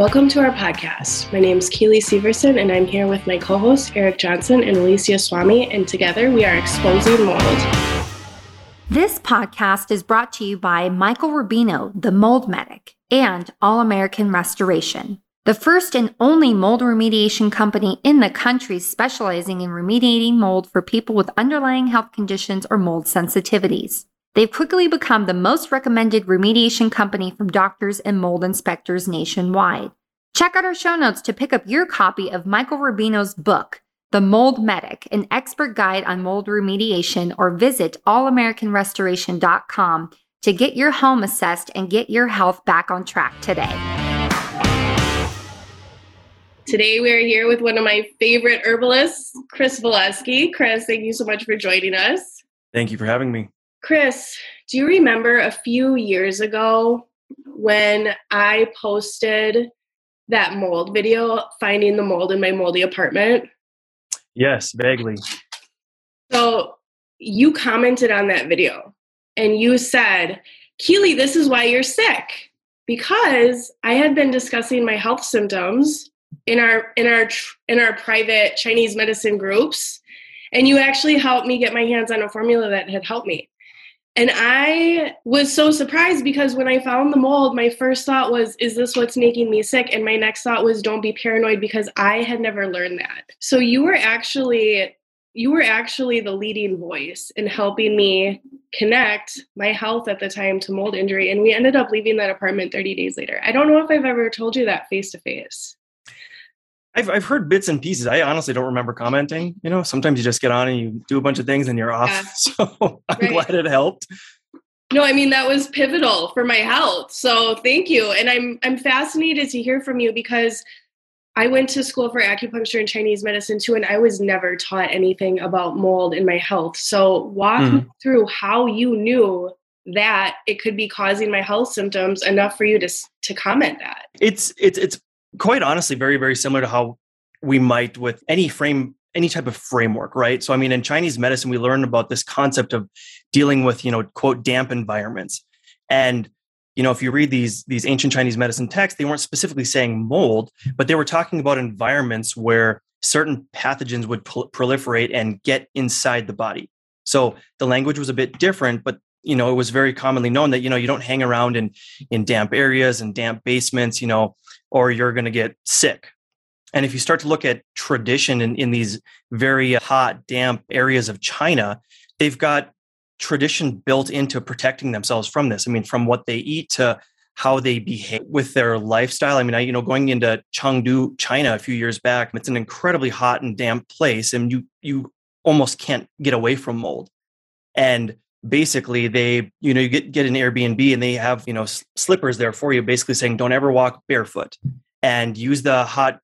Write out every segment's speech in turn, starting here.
Welcome to our podcast. My name is Keely Severson, and I'm here with my co hosts, Erik Johnson and Alicia Swami, and together we are exposing mold. This podcast is brought to you by Michael Rubino, the Mold Medic, and All American Restoration, the first and only mold remediation company in the country specializing in remediating mold for people with underlying health conditions or mold sensitivities. They've quickly become the most recommended remediation company from doctors and mold inspectors nationwide. Check out our show notes to pick up your copy of Michael Rubino's book, The Mold Medic, an expert guide on mold remediation, or visit allamericanrestoration.com to get your home assessed and get your health back on track today. Today we are here with one of my favorite herbalists, Chris Valesky. Chris, thank you so much for joining us. Thank you for having me. Chris, do you remember a few years ago when I posted that mold video, finding the mold in my moldy apartment? Yes, vaguely. So you commented on that video and you said, Keely, this is why you're sick. Because I had been discussing my health symptoms in our in our in our private Chinese medicine groups and you actually helped me get my hands on a formula that had helped me. And I was so surprised because when I found the mold, my first thought was, is this what's making me sick? And my next thought was, don't be paranoid because I had never learned that. So you were actually you were actually the leading voice in helping me connect my health at the time to mold injury and we ended up leaving that apartment 30 days later. I don't know if I've ever told you that face to face. I've I've heard bits and pieces. I honestly don't remember commenting. You know, sometimes you just get on and you do a bunch of things and you're off. Yeah. So I'm right. glad it helped. No, I mean that was pivotal for my health. So thank you. And I'm I'm fascinated to hear from you because I went to school for acupuncture and Chinese medicine too, and I was never taught anything about mold in my health. So walk mm. through how you knew that it could be causing my health symptoms enough for you to to comment that. It's it's it's quite honestly very very similar to how we might with any frame any type of framework right? So i mean in chinese medicine we learn about this concept of dealing with you know quote damp environments. And you know if you read these these ancient chinese medicine texts they weren't specifically saying mold but they were talking about environments where certain pathogens would proliferate and get inside the body. So the language was a bit different but you know it was very commonly known that you know you don't hang around in in damp areas and damp basements you know or you're going to get sick. And if you start to look at tradition in, in these very hot, damp areas of China, they've got tradition built into protecting themselves from this. I mean, from what they eat to how they behave with their lifestyle. I mean, I, you know, going into Chengdu, China a few years back, it's an incredibly hot and damp place, and you you almost can't get away from mold. And basically they you know you get get an airbnb and they have you know slippers there for you basically saying don't ever walk barefoot and use the hot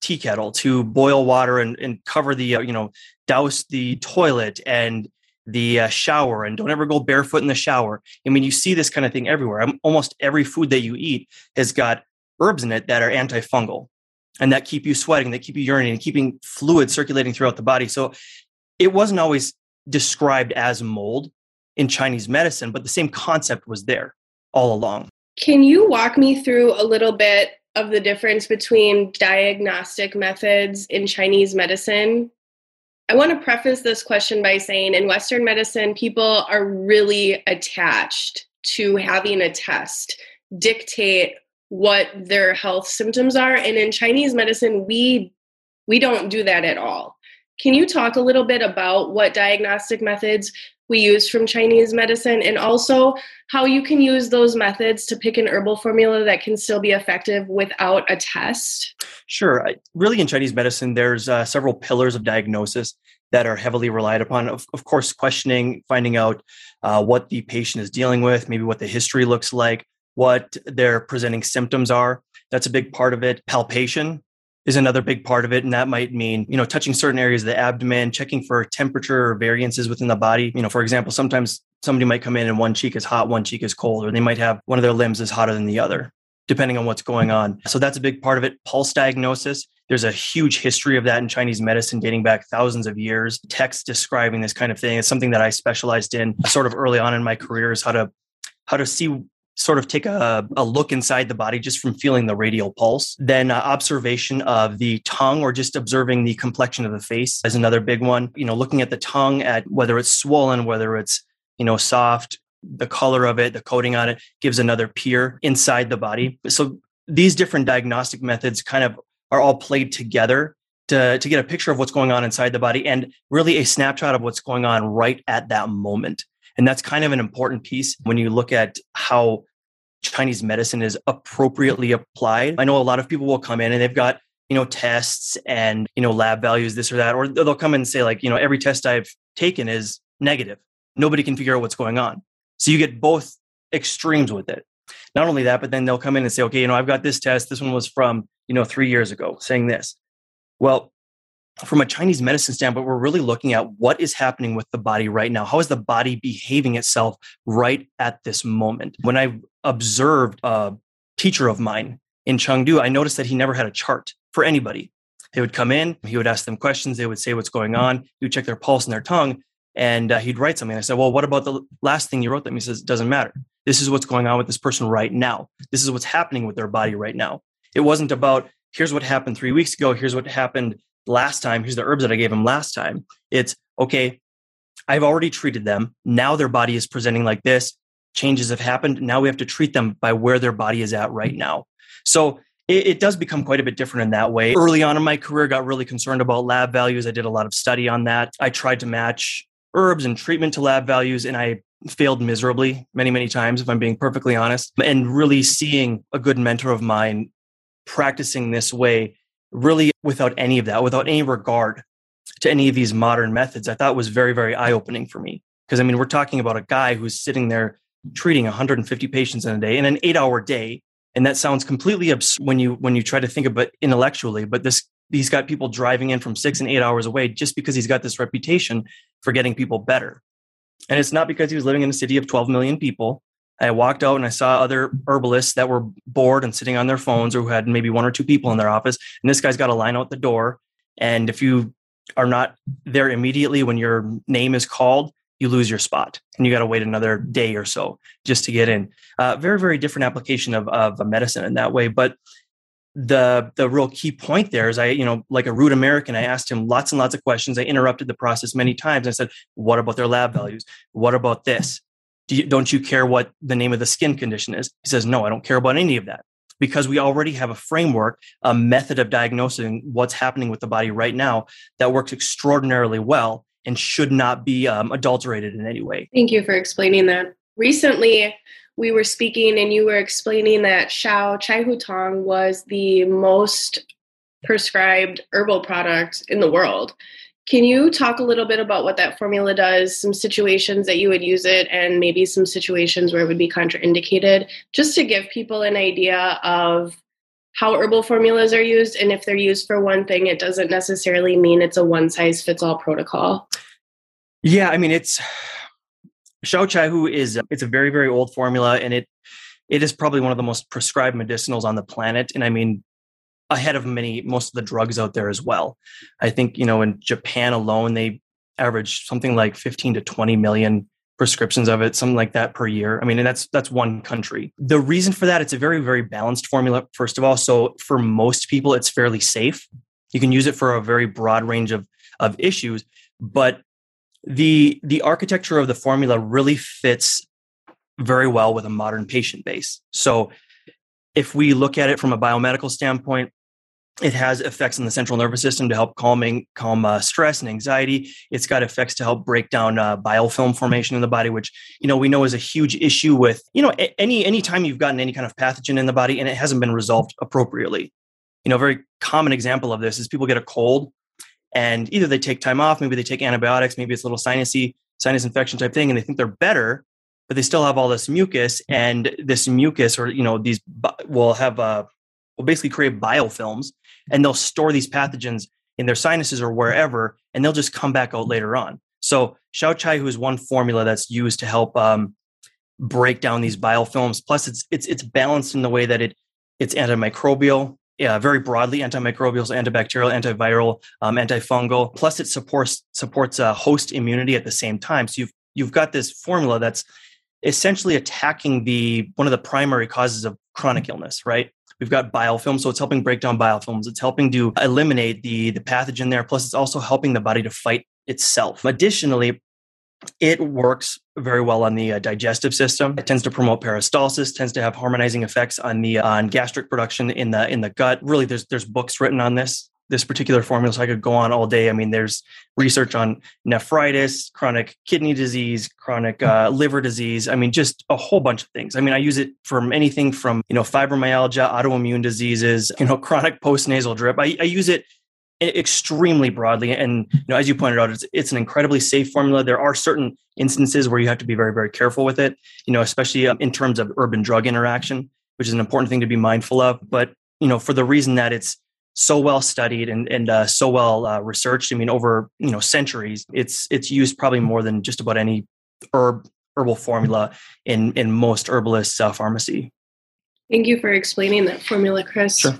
tea kettle to boil water and, and cover the uh, you know douse the toilet and the uh, shower and don't ever go barefoot in the shower. I mean you see this kind of thing everywhere. Almost every food that you eat has got herbs in it that are antifungal and that keep you sweating that keep you urinating keeping fluid circulating throughout the body. So it wasn't always described as mold in Chinese medicine, but the same concept was there all along. Can you walk me through a little bit of the difference between diagnostic methods in Chinese medicine? I want to preface this question by saying in Western medicine, people are really attached to having a test dictate what their health symptoms are. And in Chinese medicine, we we don't do that at all. Can you talk a little bit about what diagnostic methods we use from Chinese medicine, and also how you can use those methods to pick an herbal formula that can still be effective without a test? Sure. Really, in Chinese medicine, there's uh, several pillars of diagnosis that are heavily relied upon. Of, of course, questioning, finding out uh, what the patient is dealing with, maybe what the history looks like, what their presenting symptoms are. That's a big part of it. Palpation, is another big part of it. And that might mean, you know, touching certain areas of the abdomen, checking for temperature or variances within the body. You know, for example, sometimes somebody might come in and one cheek is hot, one cheek is cold, or they might have one of their limbs is hotter than the other, depending on what's going on. So that's a big part of it. Pulse diagnosis. There's a huge history of that in Chinese medicine dating back thousands of years. Text describing this kind of thing is something that I specialized in sort of early on in my career is how to how to see sort of take a, a look inside the body just from feeling the radial pulse. Then uh, observation of the tongue or just observing the complexion of the face is another big one. You know, looking at the tongue at whether it's swollen, whether it's, you know, soft, the color of it, the coating on it gives another peer inside the body. So these different diagnostic methods kind of are all played together to, to get a picture of what's going on inside the body and really a snapshot of what's going on right at that moment. And that's kind of an important piece when you look at how Chinese medicine is appropriately applied. I know a lot of people will come in and they've got, you know, tests and, you know, lab values, this or that, or they'll come in and say, like, you know, every test I've taken is negative. Nobody can figure out what's going on. So you get both extremes with it. Not only that, but then they'll come in and say, okay, you know, I've got this test. This one was from, you know, three years ago saying this. Well, from a Chinese medicine standpoint, we're really looking at what is happening with the body right now. How is the body behaving itself right at this moment? When I observed a teacher of mine in Chengdu, I noticed that he never had a chart for anybody. They would come in, he would ask them questions, they would say what's going on, he would check their pulse and their tongue, and uh, he'd write something. I said, Well, what about the last thing you wrote them? He says, It doesn't matter. This is what's going on with this person right now. This is what's happening with their body right now. It wasn't about, here's what happened three weeks ago, here's what happened last time, here's the herbs that I gave them last time. It's, okay, I've already treated them. Now their body is presenting like this. Changes have happened. Now we have to treat them by where their body is at right now. So it, it, does become quite a bit different in that way. Early on in my career, got really concerned about lab values. I did a lot of study on that. I tried to match herbs and treatment to lab values, and I failed miserably many, many times, if I'm being perfectly honest. And really seeing a good mentor of mine practicing this way, really without any of that, without any regard to any of these modern methods, I thought was very, very eye opening for me. Because I mean, we're talking about a guy who's sitting there treating 150 patients in a day in an eight hour day. And that sounds completely absurd when you when you try to think about intellectually. But this he's got people driving in from six and eight hours away just because he's got this reputation for getting people better. And it's not because he was living in a city of 12 million people. I walked out and I saw other herbalists that were bored and sitting on their phones or who had maybe one or two people in their office. And this guy's got a line out the door. And if you are not there immediately when your name is called, you lose your spot and you got to wait another day or so just to get in. Uh, very, very different application of, of a medicine in that way. But the the real key point there is I, you know, like a rude American, I asked him lots and lots of questions. I interrupted the process many times. I said, "What about their lab values? What about this? Do you, don't you care what the name of the skin condition is?" He says, "No, I don't care about any of that." Because we already have a framework, a method of diagnosing what's happening with the body right now that works extraordinarily well and should not be um, adulterated in any way. Thank you for explaining that. Recently, we were speaking and you were explaining that Xiao Chai Hu Tong was the most prescribed herbal product in the world. Can you talk a little bit about what that formula does, some situations that you would use it, and maybe some situations where it would be contraindicated, just to give people an idea of how herbal formulas are used? And if they're used for one thing, it doesn't necessarily mean it's a one size fits all protocol. Yeah, I mean, it's Xiao Chai Hu is it's a very very old formula, and it it is probably one of the most prescribed medicinals on the planet. And I mean, ahead of many most of the drugs out there as well. I think you know in Japan alone they average something like 15 to 20 million prescriptions of it, something like that per year. I mean, and that's that's one country. The reason for that, it's a very very balanced formula. First of all, so for most people, it's fairly safe. You can use it for a very broad range of of issues, but the the architecture of the formula really fits very well with a modern patient base. So if we look at it from a biomedical standpoint, it has effects on the central nervous system to help calming calm uh, stress and anxiety. It's got effects to help break down uh, biofilm formation in the body, which you know we know is a huge issue with you know any any time you've gotten any kind of pathogen in the body and it hasn't been resolved appropriately. You know, a very common example of this is people get a cold and either they take time off, maybe they take antibiotics, maybe it's a little sinusy sinus infection type thing, and they think they're better, but they still have all this mucus, and this mucus or you know these will have uh, will basically create biofilms, and they'll store these pathogens in their sinuses or wherever, and they'll just come back out later on. So Xiao Chai Hu is one formula that's used to help um, break down these biofilms. Plus, it's it's it's balanced in the way that it it's antimicrobial, yeah, very broadly antimicrobials, antibacterial, antiviral, um, antifungal. Plus, it supports supports uh, host immunity at the same time. So you've you've got this formula that's essentially attacking the one of the primary causes of chronic illness, right? We've got biofilm, so it's helping break down biofilms. It's helping to eliminate the, the pathogen there. Plus, it's also helping the body to fight itself. Additionally, it works very well on the uh, digestive system. It tends to promote peristalsis, tends to have harmonizing effects on the on gastric production in the in the gut. Really, there's there's books written on this this particular formula, so I could go on all day. I mean, there's research on nephritis, chronic kidney disease, chronic uh, liver disease. I mean, just a whole bunch of things. I mean, I use it from anything from you know fibromyalgia, autoimmune diseases, you know, chronic postnasal drip. I, I use it extremely broadly and you know as you pointed out it's, it's an incredibly safe formula there are certain instances where you have to be very very careful with it you know especially um, in terms of herb-drug drug interaction which is an important thing to be mindful of but you know for the reason that it's so well studied and, and uh, so well uh, researched i mean over you know centuries it's it's used probably more than just about any herb herbal formula in in most herbalists uh, pharmacy thank you for explaining that formula chris sure.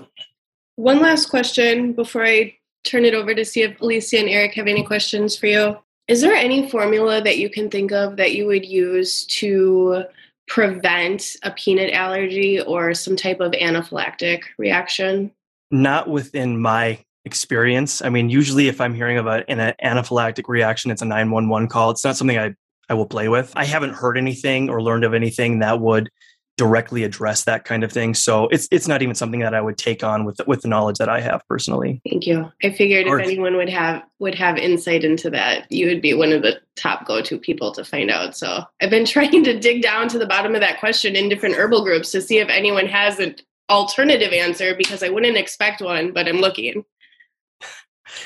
one last question before i turn it over to see if Alicia and Erik have any questions for you. Is there any formula that you can think of that you would use to prevent a peanut allergy or some type of anaphylactic reaction? Not within my experience. I mean, usually if I'm hearing of a, an anaphylactic reaction, it's a 911 call. It's not something I, I will play with. I haven't heard anything or learned of anything that would directly address that kind of thing. So it's it's not even something that I would take on with with the knowledge that I have personally. Thank you. I figured if anyone would have would have insight into that, you would be one of the top go to people to find out. So I've been trying to dig down to the bottom of that question in different herbal groups to see if anyone has an alternative answer because I wouldn't expect one, but I'm looking.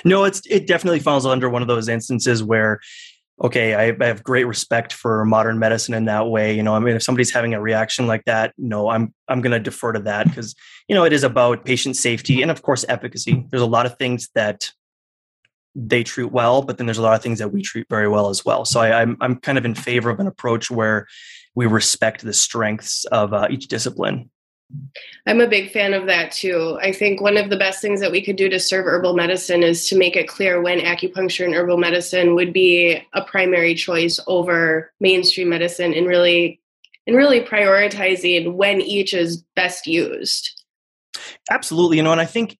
No, it's it definitely falls under one of those instances where okay, I, I, have great respect for modern medicine in that way. You know, I mean, if somebody's having a reaction like that, no, I'm I'm going to defer to that because you know it is about patient safety and of course efficacy. There's a lot of things that they treat well, but then there's a lot of things that we treat very well as well. So I, I'm I'm kind of in favor of an approach where we respect the strengths of uh, each discipline. I'm a big fan of that too. I think one of the best things that we could do to serve herbal medicine is to make it clear when acupuncture and herbal medicine would be a primary choice over mainstream medicine and really and really prioritizing when each is best used. Absolutely, you know, and I think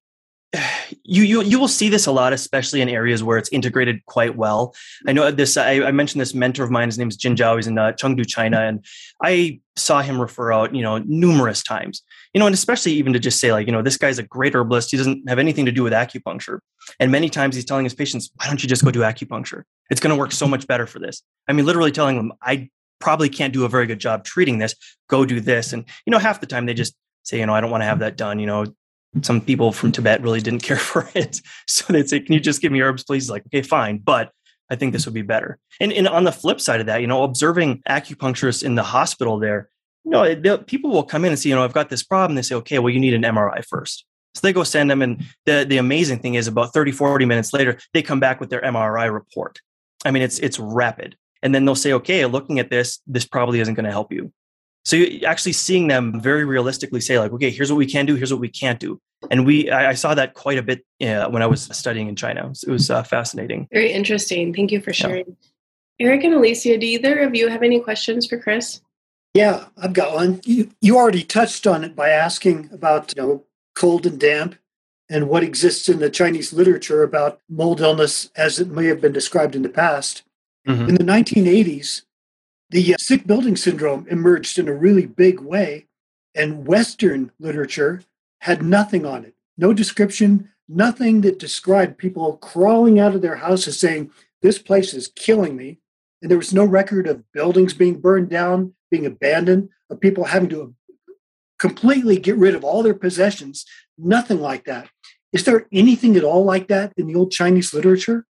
you you you will see this a lot, especially in areas where it's integrated quite well. I know this. I, I mentioned this mentor of mine. His name is Jin Zhao. He's in uh, Chengdu, China, and I saw him refer out, you know, numerous times. You know, and especially even to just say like, you know, this guy's a great herbalist. He doesn't have anything to do with acupuncture. And many times he's telling his patients, why don't you just go do acupuncture? It's going to work so much better for this. I mean, literally telling them, I probably can't do a very good job treating this. Go do this. And you know, half the time they just say, you know, I don't want to have that done. You know, some people from Tibet really didn't care for it. So they'd say, Can you just give me herbs, please? Like, okay, fine. But I think this would be better. And, and on the flip side of that, you know, observing acupuncturists in the hospital there, you know, people will come in and say, you know, I've got this problem. They say, okay, well, you need an MRI first. So they go send them. And the, the amazing thing is about 30, 40 minutes later, they come back with their MRI report. I mean, it's, it's rapid. And then they'll say, okay, looking at this, this probably isn't going to help you. So you actually seeing them very realistically say like, okay, here's what we can do, here's what we can't do. And we, I, I saw that quite a bit uh, when I was studying in China. It was uh, fascinating. Very interesting. Thank you for sharing. Yeah. Erik and Alicia, do either of you have any questions for Chris? Yeah, I've got one. You, you already touched on it by asking about you know cold and damp and what exists in the Chinese literature about mold illness as it may have been described in the past. Mm-hmm. In the 1980s, the uh, sick building syndrome emerged in a really big way, and Western literature had nothing on it. No description, nothing that described people crawling out of their houses saying, This place is killing me. And there was no record of buildings being burned down, being abandoned, of people having to completely get rid of all their possessions. Nothing like that. Is there anything at all like that in the old Chinese literature?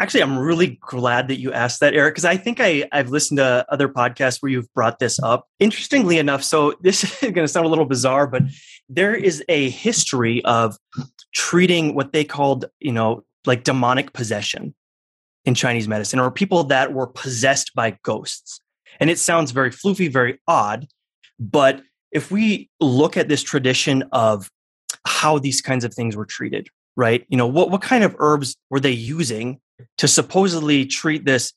Actually, I'm really glad that you asked that, Erik, because I think I, I've listened to other podcasts where you've brought this up. Interestingly enough, so this is going to sound a little bizarre, but there is a history of treating what they called, you know, like demonic possession in Chinese medicine, or people that were possessed by ghosts. And it sounds very floofy, very odd. But if we look at this tradition of how these kinds of things were treated, right? You know, what, what kind of herbs were they using to supposedly treat this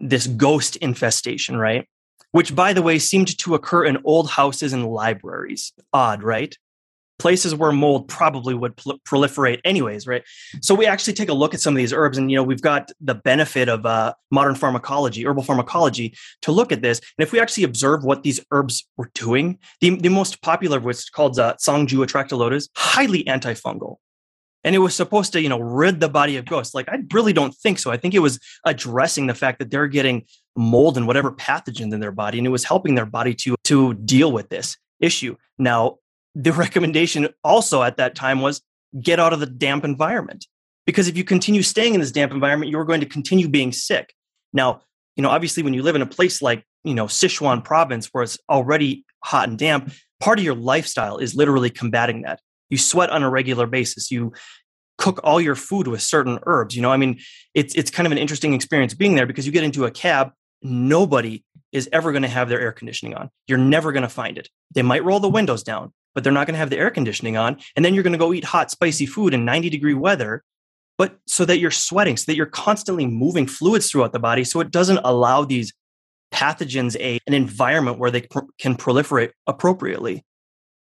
this ghost infestation, right? which, by the way, seemed to occur in old houses and libraries. Odd, right? Places where mold probably would proliferate, anyways, right? So we actually take a look at some of these herbs, and you know we've got the benefit of uh, modern pharmacology, herbal pharmacology, to look at this. And if we actually observe what these herbs were doing, the, the most popular, which is called uh, Cang Zhu atractylodes, highly antifungal and it was supposed to you know rid the body of ghosts. Like i really don't think so. I think it was addressing the fact that they're getting mold and whatever pathogens in their body and it was helping their body to to deal with this issue. Now the recommendation also at that time was get out of the damp environment because if you continue staying in this damp environment you're going to continue being sick. Now you know obviously when you live in a place like you know sichuan province where it's already hot and damp part of your lifestyle is literally combating that. You sweat on a regular basis. You cook all your food with certain herbs you know? I mean it's it's kind of an interesting experience being there because you get into a cab nobody is ever going to have their air conditioning on. You're never going to find it. They might roll the windows down but they're not going to have the air conditioning on and then you're going to go eat hot spicy food in 90 degree weather but so that you're sweating so that you're constantly moving fluids throughout the body so it doesn't allow these pathogens a an environment where they pr- can proliferate appropriately.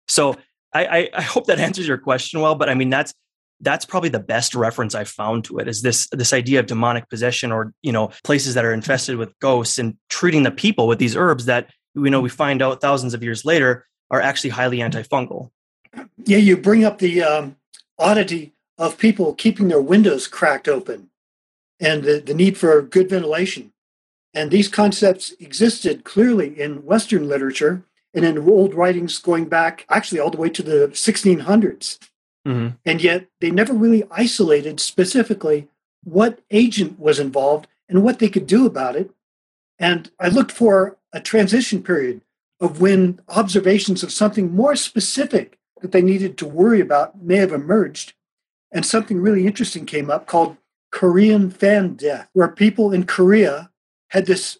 So I, I, hope that answers your question well, but I mean that's that's probably the best reference I've found to it is this this idea of demonic possession or you know places that are infested with ghosts and treating the people with these herbs that we know we find out thousands of years later are actually highly antifungal. Yeah, you bring up the um, oddity of people keeping their windows cracked open and the, the need for good ventilation. And these concepts existed clearly in Western literature and in old writings going back actually all the way to the 1600s. Mm-hmm. And yet they never really isolated specifically what agent was involved and what they could do about it. And I looked for a transition period of when observations of something more specific that they needed to worry about may have emerged. And something really interesting came up called Korean fan death, where people in Korea had this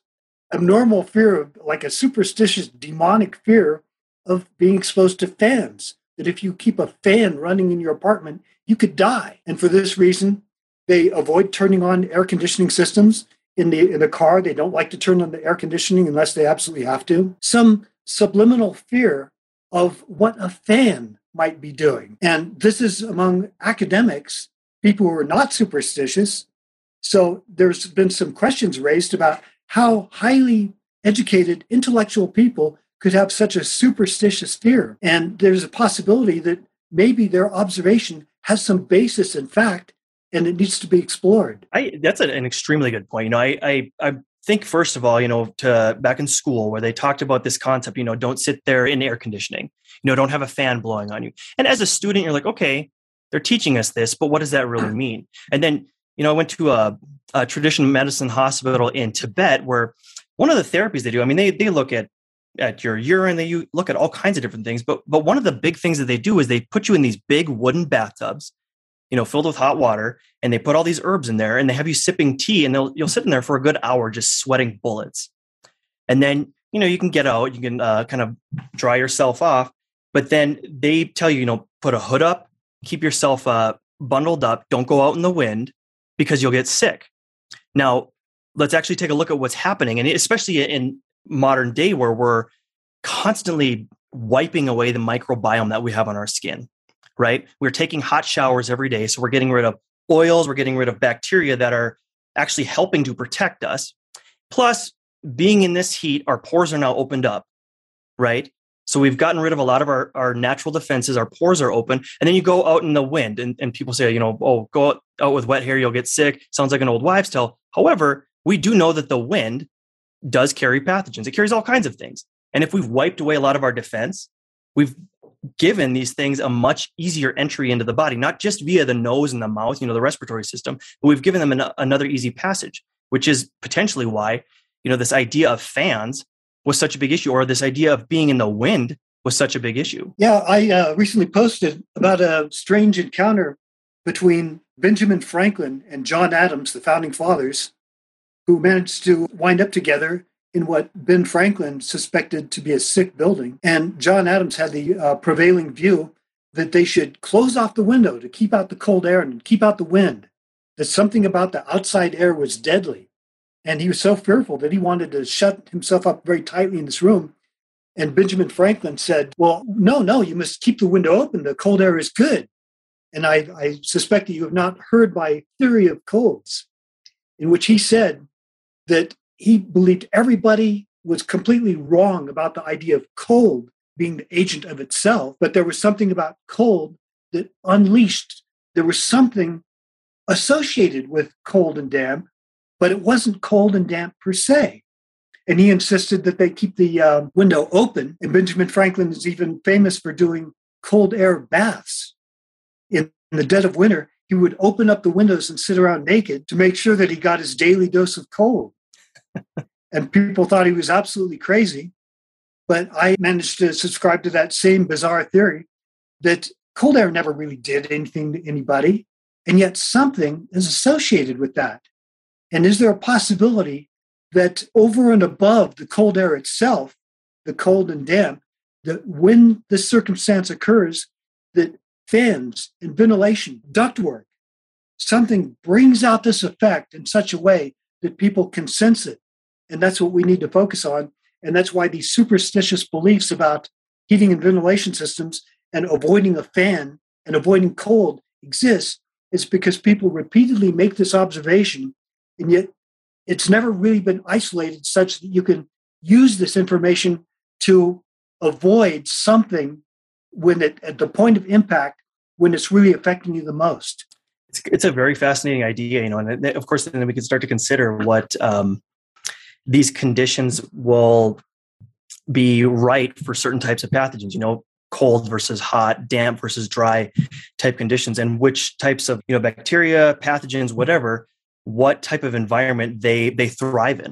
abnormal fear of like a superstitious demonic fear of being exposed to fans that if you keep a fan running in your apartment you could die. And for this reason they avoid turning on air conditioning systems in the in the car. They don't like to turn on the air conditioning unless they absolutely have to. Some subliminal fear of what a fan might be doing. And this is among academics people who are not superstitious. So there's been some questions raised about how highly educated intellectual people could have such a superstitious fear. And there's a possibility that maybe their observation has some basis in fact and it needs to be explored. I, that's an extremely good point. You know, I, I, I think first of all, you know, to back in school where they talked about this concept, you know, don't sit there in air conditioning, you know, don't have a fan blowing on you. And as a student, you're like, okay, they're teaching us this, but what does that really mean? And then you know, I went to a, a traditional medicine hospital in Tibet where one of the therapies they do, I mean, they, they look at at your urine, they look at all kinds of different things. But but one of the big things that they do is they put you in these big wooden bathtubs, you know, filled with hot water, and they put all these herbs in there, and they have you sipping tea, and they'll you'll sit in there for a good hour just sweating bullets, and then you know you can get out, you can uh, kind of dry yourself off, but then they tell you, you know, put a hood up, keep yourself uh, bundled up, don't go out in the wind, because you'll get sick. Now, let's actually take a look at what's happening, and especially in modern day where we're constantly wiping away the microbiome that we have on our skin, right? We're taking hot showers every day, so we're getting rid of oils, we're getting rid of bacteria that are actually helping to protect us. Plus, being in this heat, our pores are now opened up, right? So we've gotten rid of a lot of our, our natural defenses. Our pores are open. And then you go out in the wind and, and people say, you know, oh, go out, out with wet hair, you'll get sick. Sounds like an old wives' tale. However, we do know that the wind does carry pathogens. It carries all kinds of things. And if we've wiped away a lot of our defense, we've given these things a much easier entry into the body, not just via the nose and the mouth, you know, the respiratory system, but we've given them an, another easy passage, which is potentially why, you know, this idea of fans was such a big issue, or this idea of being in the wind was such a big issue. Yeah, I uh, recently posted about a strange encounter between Benjamin Franklin and John Adams, the founding fathers, who managed to wind up together in what Ben Franklin suspected to be a sick building. And John Adams had the uh, prevailing view that they should close off the window to keep out the cold air and keep out the wind, that something about the outside air was deadly And he was so fearful that he wanted to shut himself up very tightly in this room. And Benjamin Franklin said, Well, no, no, you must keep the window open. The cold air is good. And I, I suspect that you have not heard my theory of colds, in which he said that he believed everybody was completely wrong about the idea of cold being the agent of itself, but there was something about cold that unleashed, there was something associated with cold and damp, but it wasn't cold and damp per se. And he insisted that they keep the uh, window open. And Benjamin Franklin is even famous for doing cold air baths. In the dead of winter, he would open up the windows and sit around naked to make sure that he got his daily dose of cold. And people thought he was absolutely crazy. But I managed to subscribe to that same bizarre theory that cold air never really did anything to anybody. And yet something is associated with that. And is there a possibility that over and above the cold air itself, the cold and damp, that when this circumstance occurs, that fans and ventilation, ductwork, something brings out this effect in such a way that people can sense it. And that's what we need to focus on. And that's why these superstitious beliefs about heating and ventilation systems and avoiding a fan and avoiding cold exist is because people repeatedly make this observation and yet it's never really been isolated such that you can use this information to avoid something when it at the point of impact when it's really affecting you the most it's, it's a very fascinating idea you know and of course then we can start to consider what um, these conditions will be right for certain types of pathogens you know cold versus hot damp versus dry type conditions and which types of you know bacteria pathogens whatever what type of environment they they thrive in.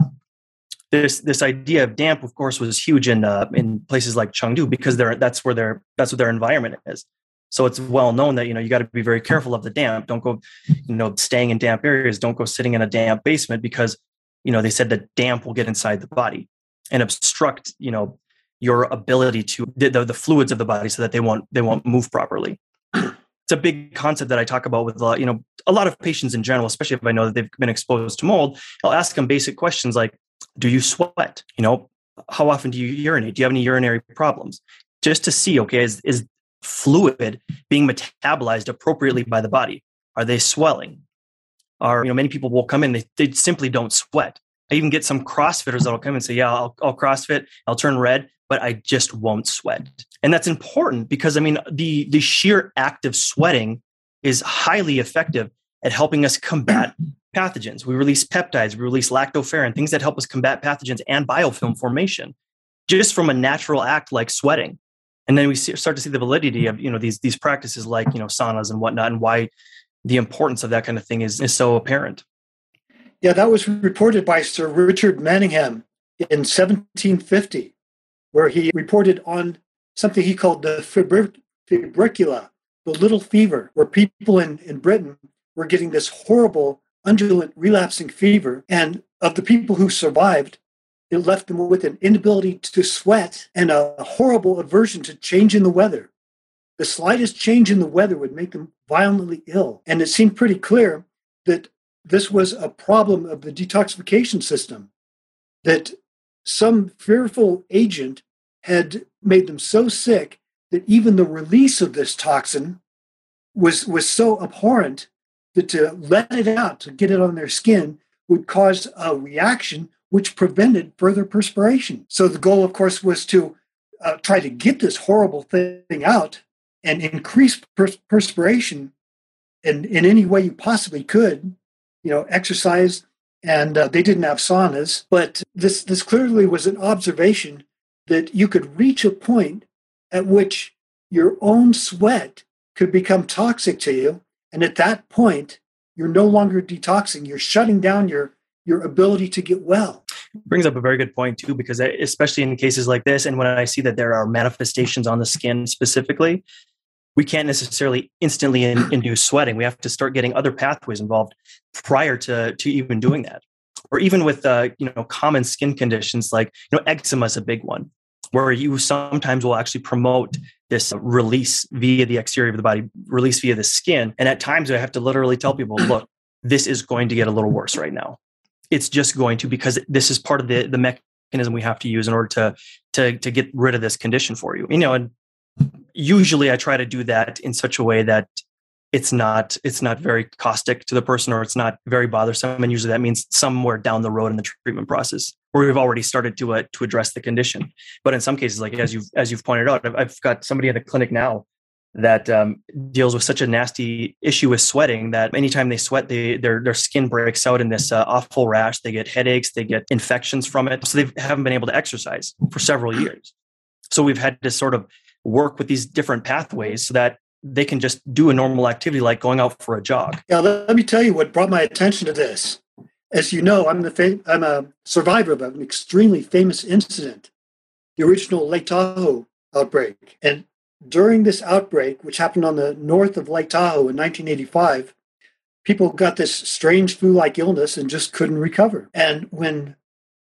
This this idea of damp of course was huge in uh, in places like Chengdu because they're that's where their that's what their environment is. So it's well known that you know you got to be very careful of the damp. Don't go you know staying in damp areas. Don't go sitting in a damp basement because you know they said that damp will get inside the body and obstruct you know your ability to the, the, fluids of the body so that they won't they won't move properly it's a big concept that I talk about with a lot, you know, a lot of patients in general, especially if I know that they've been exposed to mold. I'll ask them basic questions like, "Do you sweat? You know, how often do you urinate? Do you have any urinary problems?" Just to see, okay, is is fluid being metabolized appropriately by the body? Are they swelling? Are you know many people will come in they, they simply don't sweat. I even get some CrossFitters that'll come and say, "Yeah, I'll, I'll CrossFit, I'll turn red, but I just won't sweat." And that's important because I mean the the sheer act of sweating is highly effective at helping us combat pathogens. We release peptides, we release lactoferrin, things that help us combat pathogens and biofilm formation, just from a natural act like sweating. And then we start to see the validity of you know these these practices like you know saunas and whatnot, and why the importance of that kind of thing is, is so apparent. Yeah, that was reported by Sir Richard Manningham in 1750, where he reported on something he called the febricula, the little fever, where people in, in Britain were getting this horrible, undulant, relapsing fever. And of the people who survived, it left them with an inability to sweat and a horrible aversion to change in the weather. The slightest change in the weather would make them violently ill. And it seemed pretty clear that this was a problem of the detoxification system, that some fearful agent had made them so sick that even the release of this toxin was, was so abhorrent that to let it out, to get it on their skin, would cause a reaction which prevented further perspiration. So the goal, of course, was to uh, try to get this horrible thing out and increase pers- perspiration in, in any way you possibly could you know, exercise, and uh, they didn't have saunas. But this this clearly was an observation that you could reach a point at which your own sweat could become toxic to you, and at that point, you're no longer detoxing. You're shutting down your your ability to get well brings up a very good point too because especially in cases like this and when i see that there are manifestations on the skin specifically we can't necessarily instantly in, induce sweating. We have to start getting other pathways involved prior to, to even doing that. Or even with uh, you know common skin conditions like you know eczema is a big one, where you sometimes will actually promote this release via the exterior of the body, release via the skin. And at times I have to literally tell people, look, this is going to get a little worse right now. it's just going to because this is part of the the mechanism we have to use in order to to to get rid of this condition for you. You know, and usually I try to do that in such a way that it's not it's not very caustic to the person or it's not very bothersome and usually that means somewhere down the road in the treatment process where we've already started to uh, to address the condition but in some cases like as you've as you've pointed out i've, I've got somebody in the clinic now that um, deals with such a nasty issue with sweating that anytime they sweat, they, their their skin breaks out in this uh, awful rash. They get headaches, they get infections from it, so they haven't been able to exercise for several years. So we've had to sort of work with these different pathways so that they can just do a normal activity like going out for a jog. Yeah, let me tell you what brought my attention to this. As you know, I'm the fam- I'm a survivor of an extremely famous incident, the original Lake Tahoe outbreak. And during this outbreak, which happened on the north of Lake Tahoe in 1985, people got this strange flu-like illness and just couldn't recover. And when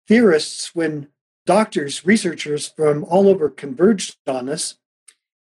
theorists, when doctors, researchers from all over converged on this,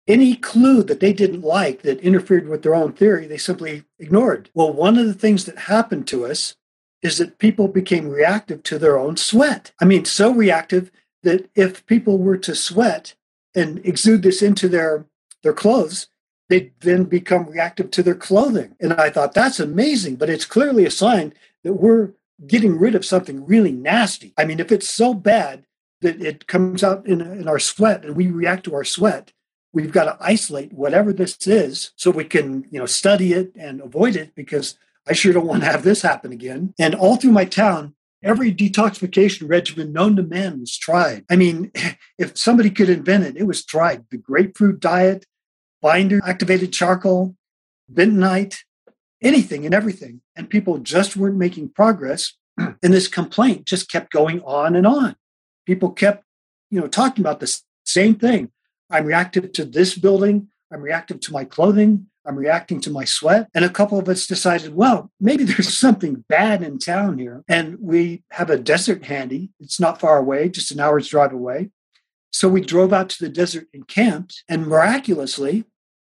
any clue that they didn't like that interfered with their own theory, they simply ignored. Well, one of the things that happened to us is that people became reactive to their own sweat. I mean, so reactive that if people were to sweat and exude this into their, their clothes, they'd then become reactive to their clothing. And I thought, that's amazing, but it's clearly a sign that we're getting rid of something really nasty. I mean, if it's so bad that it comes out in, in our sweat and we react to our sweat, we've got to isolate whatever this is so we can you know study it and avoid it because i sure don't want to have this happen again. And all through my town every detoxification regimen known to man was tried. I mean if somebody could invent it it was tried. The grapefruit diet binder activated charcoal bentonite anything and everything. And people just weren't making progress. And this complaint just kept going on and on. People kept you know talking about the same thing I'm reactive to this building. I'm reactive to my clothing. I'm reacting to my sweat. And a couple of us decided, well, maybe there's something bad in town here. And we have a desert handy. It's not far away, just an hour's drive away. So we drove out to the desert and camped. And miraculously,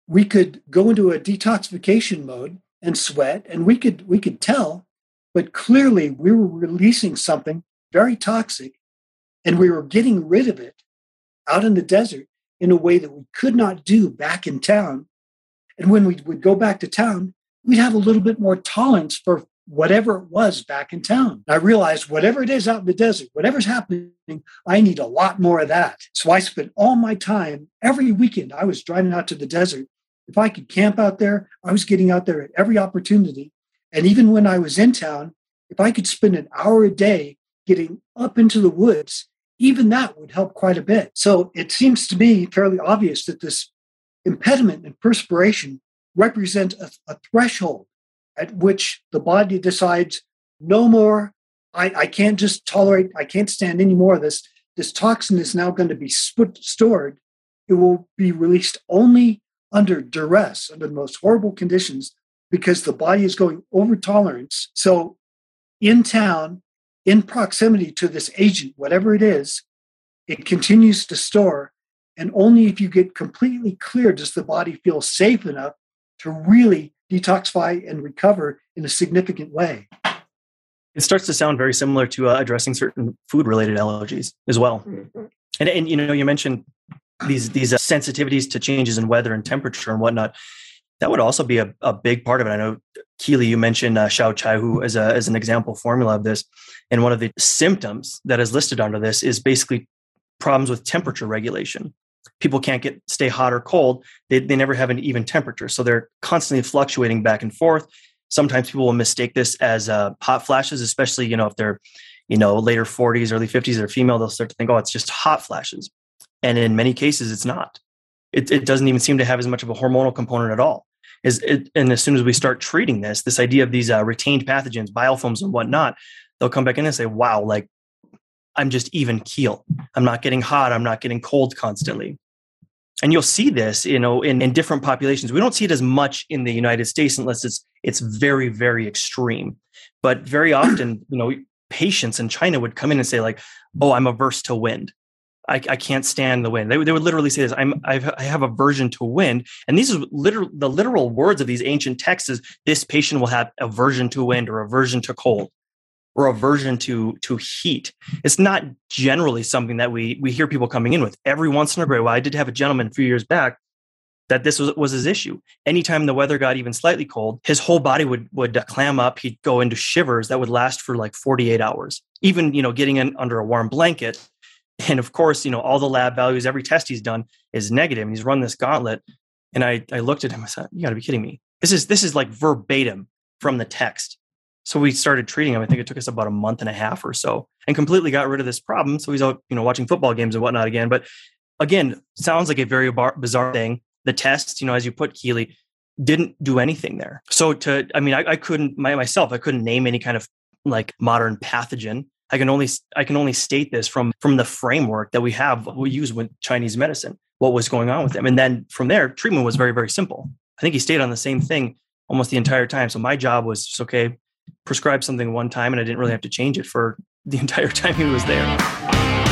we could go into a detoxification mode and sweat. And we could we could tell, but clearly we were releasing something very toxic and we were getting rid of it out in the desert in a way that we could not do back in town. And when we would go back to town, we'd have a little bit more tolerance for whatever it was back in town. I realized whatever it is out in the desert, whatever's happening, I need a lot more of that. So I spent all my time every weekend. I was driving out to the desert. If I could camp out there, I was getting out there at every opportunity. And even when I was in town, if I could spend an hour a day getting up into the woods even that would help quite a bit. So it seems to me fairly obvious that this impediment and perspiration represent a, a threshold at which the body decides no more. I, I can't just tolerate, I can't stand any more of this. This toxin is now going to be stored. It will be released only under duress, under the most horrible conditions, because the body is going over tolerance. So in town, in proximity to this agent, whatever it is, it continues to store. And only if you get completely clear does the body feel safe enough to really detoxify and recover in a significant way. It starts to sound very similar to uh, addressing certain food related allergies as well. Mm-hmm. And, and, you know, you mentioned these, these uh, sensitivities to changes in weather and temperature and whatnot that would also be a, a big part of it. I know Keely, you mentioned uh, Xiao Chai Hu as, a, as an example formula of this. And one of the symptoms that is listed under this is basically problems with temperature regulation. People can't get stay hot or cold. They, they never have an even temperature. So they're constantly fluctuating back and forth. Sometimes people will mistake this as uh, hot flashes, especially, you know, if they're, you know, later 40s, early 50s, they're female, they'll start to think, oh, it's just hot flashes. And in many cases, it's not. It, it doesn't even seem to have as much of a hormonal component at all is it, and as soon as we start treating this, this idea of these uh, retained pathogens, biofilms and whatnot, they'll come back in and say, wow, like I'm just even keel. I'm not getting hot. I'm not getting cold constantly. And you'll see this, you know, in, in different populations. We don't see it as much in the United States unless it's it's very, very extreme. But very often, you know, patients in China would come in and say, like, oh, I'm averse to wind. I, I can't stand the wind. They, they would literally say this. I'm I've, I have aversion to wind, and these are literal the literal words of these ancient texts. Is this patient will have aversion to wind or aversion to cold, or aversion to to heat. It's not generally something that we we hear people coming in with. Every once in a great while, I did have a gentleman a few years back that this was, was his issue. Anytime the weather got even slightly cold, his whole body would would clam up. He'd go into shivers that would last for like 48 hours. Even you know getting in under a warm blanket, and of course you know all the lab values, every test he's done is negative, and he's run this gauntlet. And I I looked at him. I said, "You got to be kidding me! This is this is like verbatim from the text." So we started treating him. I think it took us about a month and a half or so, and completely got rid of this problem. So he's out, you know, watching football games and whatnot again. But again, sounds like a very bar- bizarre thing the test, you know, as you put Keely, didn't do anything there. So to, I mean, I, I couldn't my, myself, I couldn't name any kind of like modern pathogen. I can only I can only state this from from the framework that we have we use with Chinese medicine. What was going on with him, and then from there, treatment was very very simple. I think he stayed on the same thing almost the entire time. So my job was just okay, prescribe something one time, and I didn't really have to change it for the entire time he was there.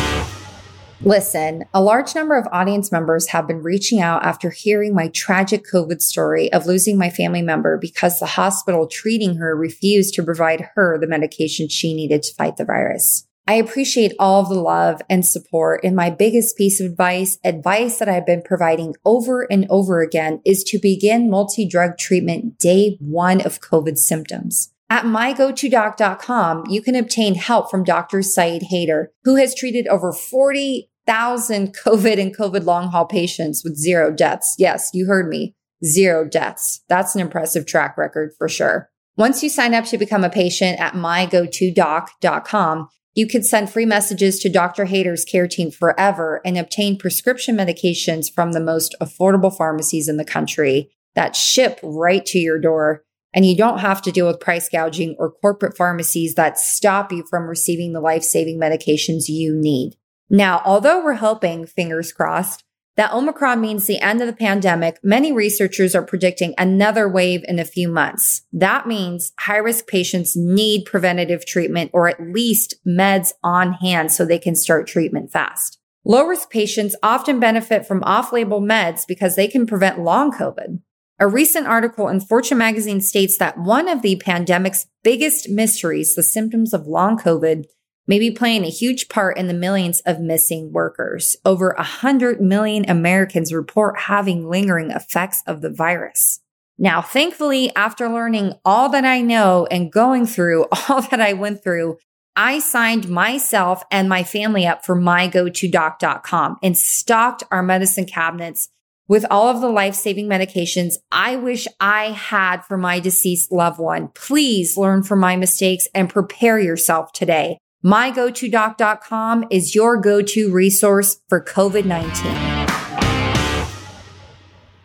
Listen, a large number of audience members have been reaching out after hearing my tragic COVID story of losing my family member because the hospital treating her refused to provide her the medication she needed to fight the virus. I appreciate all of the love and support. And my biggest piece of advice, advice that I've been providing over and over again is to begin multi drug treatment day one of COVID symptoms. At mygotodoc.com, you can obtain help from Dr. Syed Haider, who has treated over 40,000 COVID and COVID long haul patients with zero deaths. Yes, you heard me. Zero deaths. That's an impressive track record for sure. Once you sign up to become a patient at mygotodoc.com, you can send free messages to Dr. Haider's care team forever and obtain prescription medications from the most affordable pharmacies in the country that ship right to your door and you don't have to deal with price gouging or corporate pharmacies that stop you from receiving the life saving medications you need. Now, although we're hoping, fingers crossed, that Omicron means the end of the pandemic, many researchers are predicting another wave in a few months. That means high risk patients need preventative treatment or at least meds on hand so they can start treatment fast. Low risk patients often benefit from off label meds because they can prevent long COVID. A recent article in Fortune magazine states that one of the pandemic's biggest mysteries, the symptoms of long COVID, may be playing a huge part in the millions of missing workers. Over 100 million Americans report having lingering effects of the virus. Now, thankfully, after learning all that I know and going through all that I went through, I signed myself and my family up for mygotodoc.com and stocked our medicine cabinets with all of the life saving medications I wish I had for my deceased loved one. Please learn from my mistakes and prepare yourself today. MyGoToDoc.com is your go to resource for COVID 19.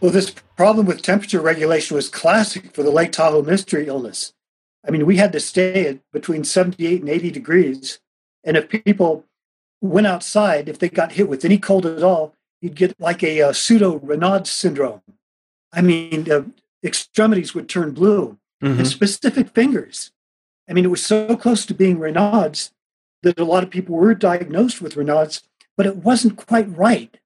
Well, this problem with temperature regulation was classic for the Lake Tahoe mystery illness. I mean, we had to stay at between 78 and 80 degrees. And if people went outside, if they got hit with any cold at all, you'd get like a, a pseudo Raynaud's syndrome. I mean, uh, extremities would turn blue mm-hmm. and specific fingers. I mean, it was so close to being Raynaud's that a lot of people were diagnosed with Raynaud's, but it wasn't quite right.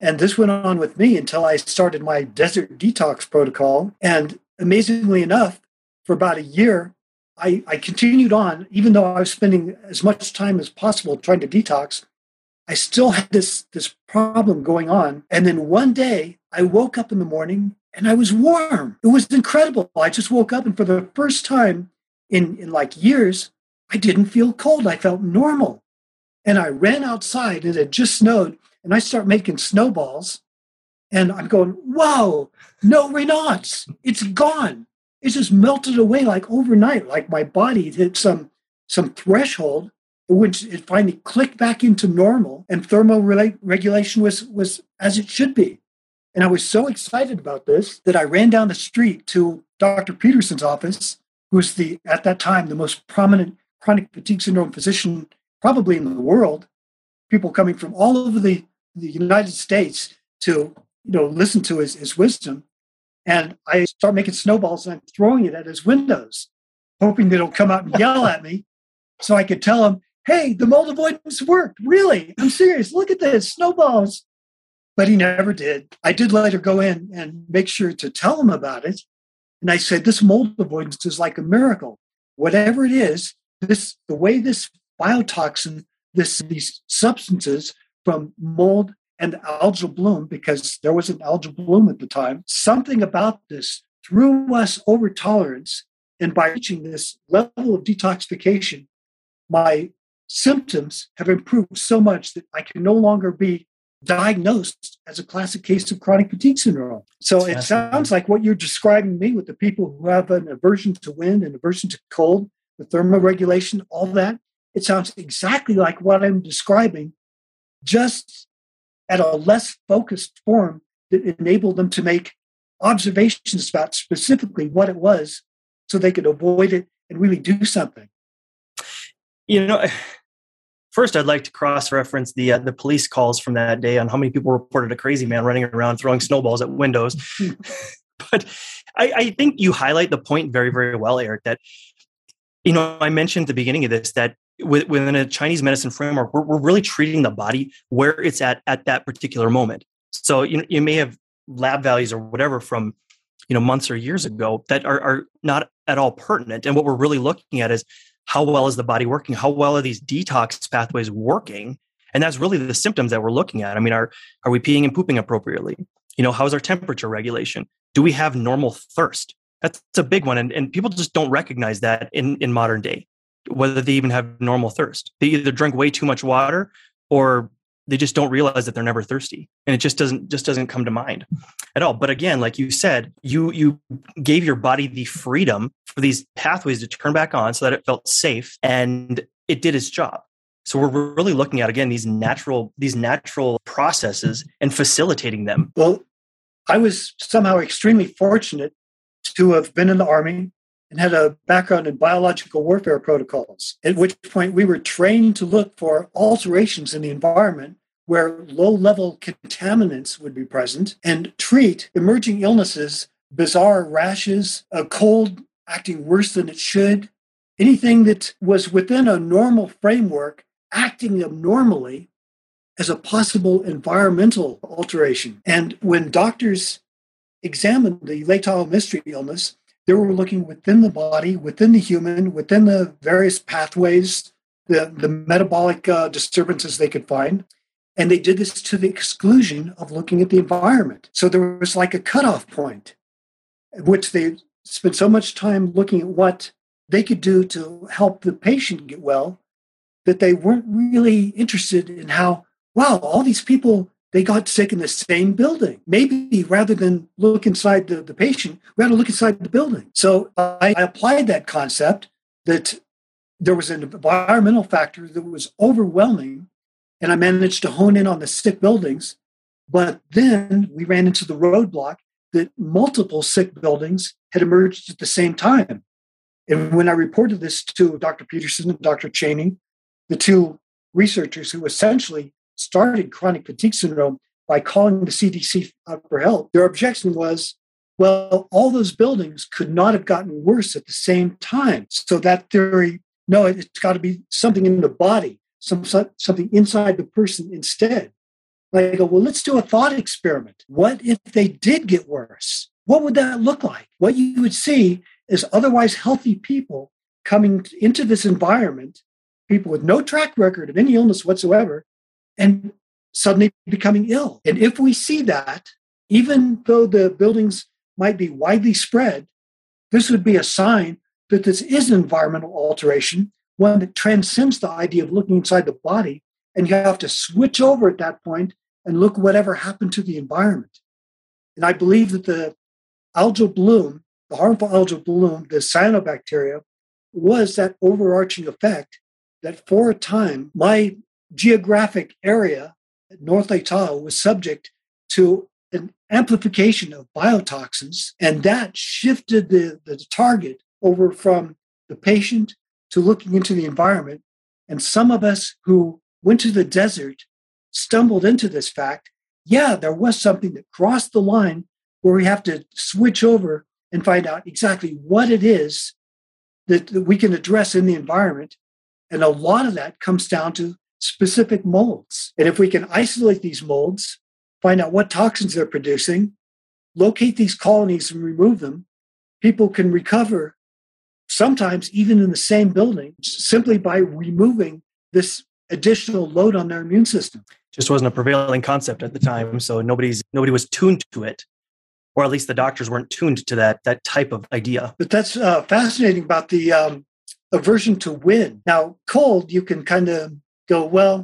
And this went on with me until I started my desert detox protocol. And amazingly enough, for about a year, I, I continued on, even though I was spending as much time as possible trying to detox. I still had this, this problem going on. And then one day I woke up in the morning and I was warm. It was incredible. I just woke up and for the first time in, in like years, I didn't feel cold. I felt normal. And I ran outside and it just snowed and I start making snowballs. And I'm going, whoa, no Raynaud's. It's gone. It just melted away like overnight, like my body hit some some threshold which it finally clicked back into normal and thermal regulation was, was as it should be. And I was so excited about this that I ran down the street to Dr. Peterson's office, who was the, at that time, the most prominent chronic fatigue syndrome physician probably in the world. People coming from all over the, the United States to, you know, listen to his, his wisdom. And I start making snowballs and I'm throwing it at his windows, hoping that he'll come out and yell at me so I could tell him, hey, the mold avoidance worked. Really? I'm serious. Look at this snowballs. But he never did. I did later go in and make sure to tell him about it. And I said, this mold avoidance is like a miracle. Whatever it is, this the way this biotoxin, this these substances from mold and algal bloom, because there was an algal bloom at the time, something about this threw us over tolerance. And by reaching this level of detoxification, my symptoms have improved so much that I can no longer be diagnosed as a classic case of chronic fatigue syndrome. So it sounds like what you're describing me with the people who have an aversion to wind and aversion to cold, the thermoregulation, all that. It sounds exactly like what I'm describing, just at a less focused form that enabled them to make observations about specifically what it was so they could avoid it and really do something. You know, First, I'd like to cross-reference the uh, the police calls from that day on how many people reported a crazy man running around throwing snowballs at windows. but I, I think you highlight the point very, very well, Erik. That you know, I mentioned at the beginning of this that within a Chinese medicine framework, we're, we're really treating the body where it's at at that particular moment. So you know, you may have lab values or whatever from you know months or years ago that are, are not at all pertinent. And what we're really looking at is how well is the body working? How well are these detox pathways working? And that's really the symptoms that we're looking at. I mean, are are we peeing and pooping appropriately? You know, how's our temperature regulation? Do we have normal thirst? That's a big one. And, and people just don't recognize that in, in modern day, whether they even have normal thirst. They either drink way too much water or they just don't realize that they're never thirsty and it just doesn't just doesn't come to mind at all. But again like you said you you gave your body the freedom for these pathways to turn back on so that it felt safe and it did its job. So we're really looking at again these natural these natural processes and facilitating them. Well i was somehow extremely fortunate to have been in the army and had a background in biological warfare protocols, at which point we were trained to look for alterations in the environment where low level contaminants would be present and treat emerging illnesses, bizarre rashes, a cold acting worse than it should, anything that was within a normal framework acting abnormally as a possible environmental alteration. And when doctors examined the Tahoe mystery illness, they were looking within the body, within the human, within the various pathways, the, the metabolic uh, disturbances they could find. And they did this to the exclusion of looking at the environment. So there was like a cutoff point which they spent so much time looking at what they could do to help the patient get well that they weren't really interested in how, wow, all these people, they got sick in the same building. Maybe rather than look inside the, the patient, we had to look inside the building. So I, I applied that concept that there was an environmental factor that was overwhelming and I managed to hone in on the sick buildings. But then we ran into the roadblock that multiple sick buildings had emerged at the same time. And when I reported this to Dr. Peterson and Dr. Cheney, the two researchers who essentially started chronic fatigue syndrome by calling the CDC for help, their objection was, well, all those buildings could not have gotten worse at the same time. So that theory, no, it's got to be something in the body some something inside the person instead. I go, well, let's do a thought experiment. What if they did get worse? What would that look like? What you would see is otherwise healthy people coming into this environment, people with no track record of any illness whatsoever, and suddenly becoming ill. And if we see that, even though the buildings might be widely spread, this would be a sign that this is an environmental alteration one that transcends the idea of looking inside the body. And you have to switch over at that point and look whatever happened to the environment. And I believe that the algal bloom, the harmful algal bloom, the cyanobacteria, was that overarching effect that for a time my geographic area North Lake Tahoe was subject to an amplification of biotoxins, and that shifted the, the target over from the patient to looking into the environment. And some of us who went to the desert stumbled into this fact. Yeah, there was something that crossed the line where we have to switch over and find out exactly what it is that, that we can address in the environment. And a lot of that comes down to specific molds. And if we can isolate these molds, find out what toxins they're producing, locate these colonies and remove them, people can recover sometimes even in the same building, simply by removing this additional load on their immune system. Just wasn't a prevailing concept at the time, so nobody's nobody was tuned to it, or at least the doctors weren't tuned to that that type of idea. But that's uh, fascinating about the um, aversion to wind. Now, cold, you can kind of go, well,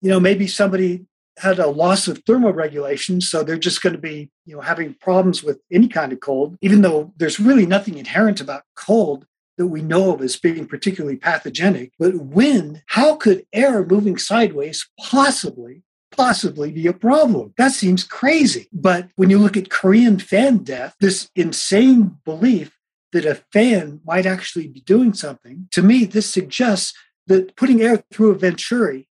you know, maybe somebody had a loss of thermoregulation, so they're just going to be, you know, having problems with any kind of cold, even though there's really nothing inherent about cold that we know of as being particularly pathogenic. But wind, how could air moving sideways possibly possibly be a problem. That seems crazy. But when you look at Korean fan death, this insane belief that a fan might actually be doing something, to me, this suggests that putting air through a venturi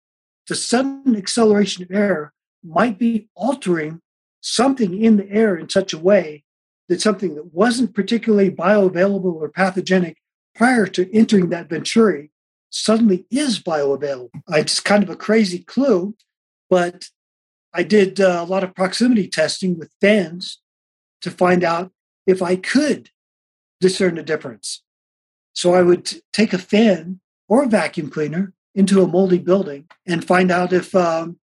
the sudden acceleration of air might be altering something in the air in such a way that something that wasn't particularly bioavailable or pathogenic prior to entering that venturi suddenly is bioavailable. It's kind of a crazy clue, but I did uh, a lot of proximity testing with fans to find out if I could discern a difference. So I would take a fan or vacuum cleaner into a moldy building and find out if um,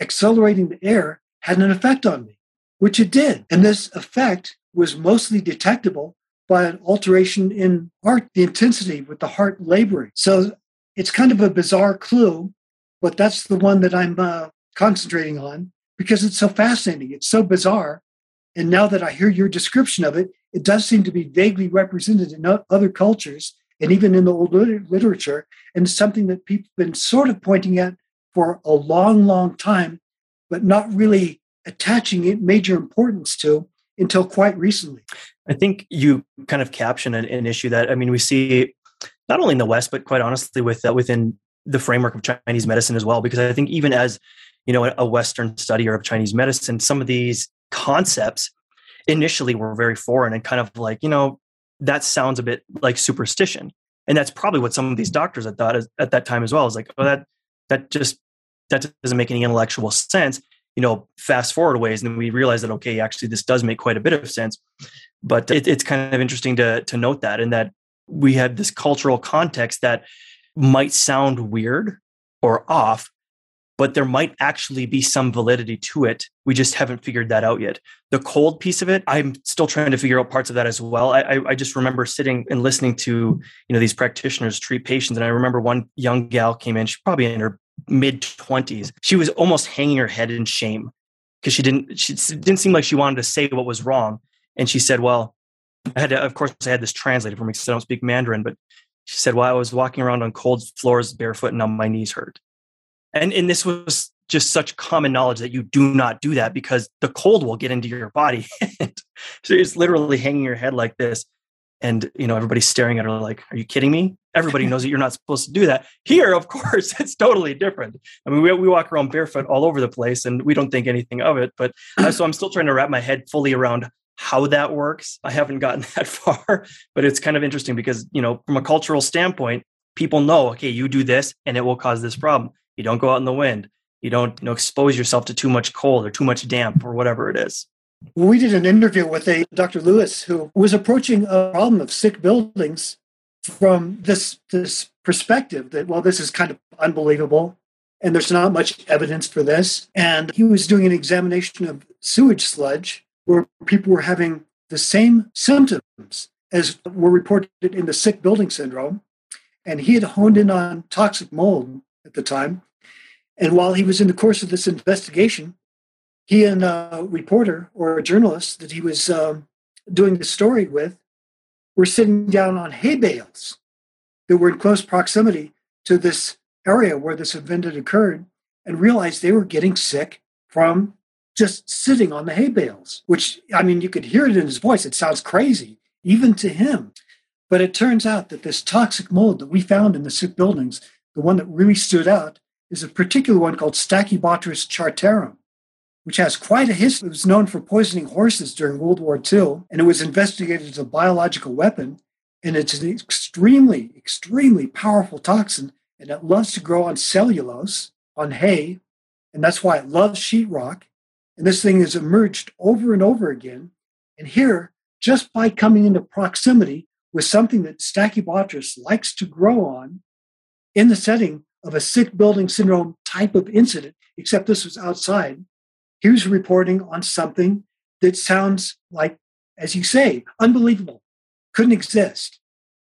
accelerating the air had an effect on me, which it did. And this effect was mostly detectable by an alteration in heart, the intensity with the heart laboring. So it's kind of a bizarre clue, but that's the one that I'm uh, concentrating on because it's so fascinating. It's so bizarre. And now that I hear your description of it, it does seem to be vaguely represented in other cultures and even in the old literature, and something that people have been sort of pointing at for a long, long time, but not really attaching it major importance to until quite recently. I think you kind of caption an, an issue that I mean we see not only in the West, but quite honestly with uh, within the framework of Chinese medicine as well. Because I think even as you know a Western studier of Chinese medicine, some of these concepts initially were very foreign and kind of like you know that sounds a bit like superstition. And that's probably what some of these doctors had thought at that time as well is like oh that that just that doesn't make any intellectual sense. You know fast forward ways and we realize that okay actually this does make quite a bit of sense. But it, it's kind of interesting to to note that and that we had this cultural context that might sound weird or off but there might actually be some validity to it. We just haven't figured that out yet. The cold piece of it, I'm still trying to figure out parts of that as well. I, I, just remember sitting and listening to you know these practitioners treat patients, and I remember one young gal came in. She's probably in her mid 20s. She was almost hanging her head in shame because she didn't she didn't seem like she wanted to say what was wrong. And she said, "Well, I had to, of course I had this translated for me because I don't speak Mandarin, but she said, "Well, I was walking around on cold floors barefoot and now my knees hurt." And and this was just such common knowledge that you do not do that because the cold will get into your body. so you're just literally hanging your head like this. And you know, everybody's staring at her like, are you kidding me? Everybody knows that you're not supposed to do that. Here, of course, it's totally different. I mean, we, we walk around barefoot all over the place and we don't think anything of it. But uh, so I'm still trying to wrap my head fully around how that works. I haven't gotten that far, but it's kind of interesting because, you know, from a cultural standpoint, people know, okay, you do this and it will cause this problem. You don't go out in the wind. You don't you know, expose yourself to too much cold or too much damp or whatever it is. We did an interview with a Dr. Lewis who was approaching a problem of sick buildings from this this perspective that well, this is kind of unbelievable, and there's not much evidence for this. And he was doing an examination of sewage sludge where people were having the same symptoms as were reported in the sick building syndrome. And he had honed in on toxic mold at the time. And while he was in the course of this investigation, he and a reporter or a journalist that he was um, doing the story with were sitting down on hay bales that were in close proximity to this area where this event had occurred and realized they were getting sick from just sitting on the hay bales, which, I mean, you could hear it in his voice. It sounds crazy, even to him. But it turns out that this toxic mold that we found in the sick buildings, the one that really stood out, is a particular one called Stachybotrys chartarum, which has quite a history. It was known for poisoning horses during World War II, and it was investigated as a biological weapon. And it's an extremely, extremely powerful toxin, and it loves to grow on cellulose, on hay, and that's why it loves sheetrock. And this thing has emerged over and over again. And here, just by coming into proximity with something that Stachybotrys likes to grow on in the setting of a sick building syndrome type of incident, except this was outside. He was reporting on something that sounds like, as you say, unbelievable, couldn't exist.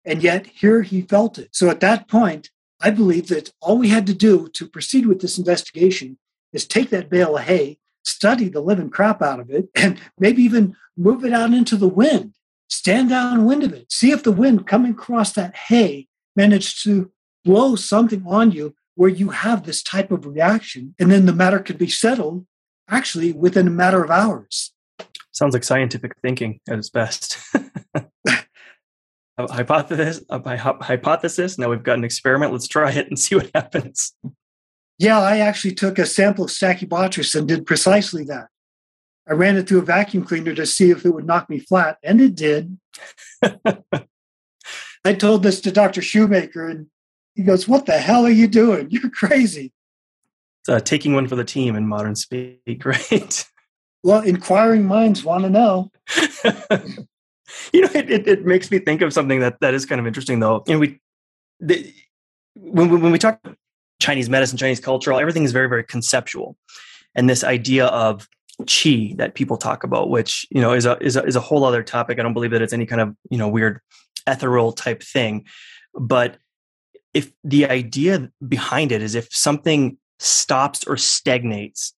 And yet here he felt it. So at that point, I believe that all we had to do to proceed with this investigation is take that bale of hay, study the living crap out of it, and maybe even move it out into the wind. Stand downwind of it. See if the wind coming across that hay managed to blow something on you where you have this type of reaction. And then the matter could be settled actually within a matter of hours. Sounds like scientific thinking at its best. a hypothesis, a hypothesis. Now we've got an experiment. Let's try it and see what happens. Yeah, I actually took a sample of Stachybotrys and did precisely that. I ran it through a vacuum cleaner to see if it would knock me flat, and it did. I told this to Dr. Shoemaker, and he goes, What the hell are you doing? You're crazy. It's uh, taking one for the team in modern speak, right? Well, inquiring minds want to know. you know, it, it, it, makes me think of something that, that is kind of interesting, though. And we, the, when, when we talk Chinese medicine, Chinese culture, everything is very, very conceptual. And this idea of qi that people talk about, which you know is a, is a is a whole other topic. I don't believe that it's any kind of you know weird ethereal type thing. But if the idea behind it is if something stops or stagnates,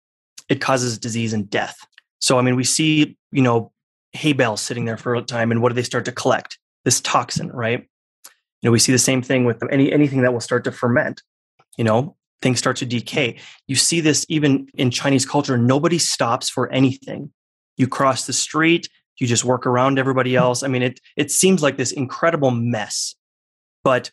it causes disease and death. So I mean, we see you know hay bales sitting there for a time, and what do they start to collect? This toxin, right? You know, we see the same thing with any anything that will start to ferment. You know, things start to decay. You see this even in Chinese culture. Nobody stops for anything. You cross the street, you just work around everybody else. I mean, it it seems like this incredible mess, but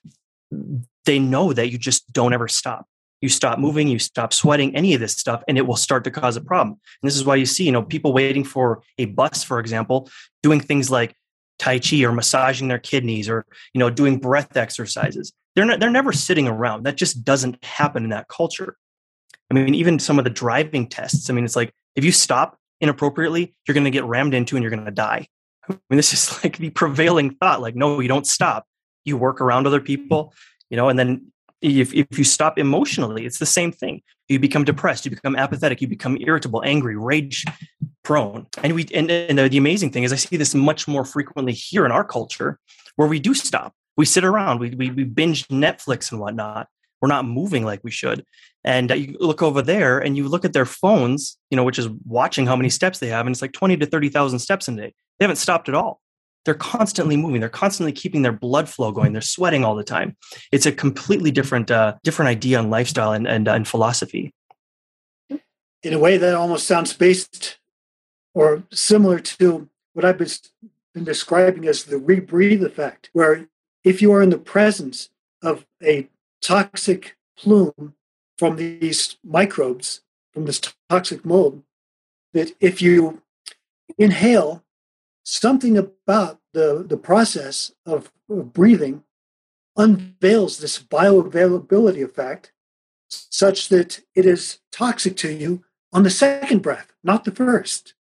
they know that you just don't ever stop. You stop mm. moving, you stop sweating, any of this stuff, and it will start to cause a problem. And this is why you see, you know, people waiting for a bus, for example, doing things like Tai Chi or massaging their kidneys or, you know, doing breath exercises they're not, they're never sitting around. That just doesn't happen in that culture. I mean, even some of the driving tests. I mean, it's like if you stop inappropriately, you're going to get rammed into and you're going to die. I mean, this is like the prevailing thought. Like, no, you don't stop. You work around other people, you know, and then if, if you stop emotionally, it's the same thing. You become depressed, you become apathetic, you become irritable, angry, rage prone. And we and, and the, the amazing thing is I see this much more frequently here in our culture where we do stop we sit around, we, we, we binge Netflix and whatnot. We're not moving like we should. And you look over there and you look at their phones, you know, which is watching how many steps they have. And it's like 20 to 30,000 steps a day. They haven't stopped at all. They're constantly moving. They're constantly keeping their blood flow going. They're sweating all the time. It's a completely different, uh, different idea on lifestyle and, and, uh, and philosophy. In a way that almost sounds based or similar to what I've been describing as the rebreathe effect, where if you are in the presence of a toxic plume from these microbes, from this toxic mold, that if you inhale something about the, the process of, of breathing unveils this bioavailability effect such that it is toxic to you on the second breath, not the first.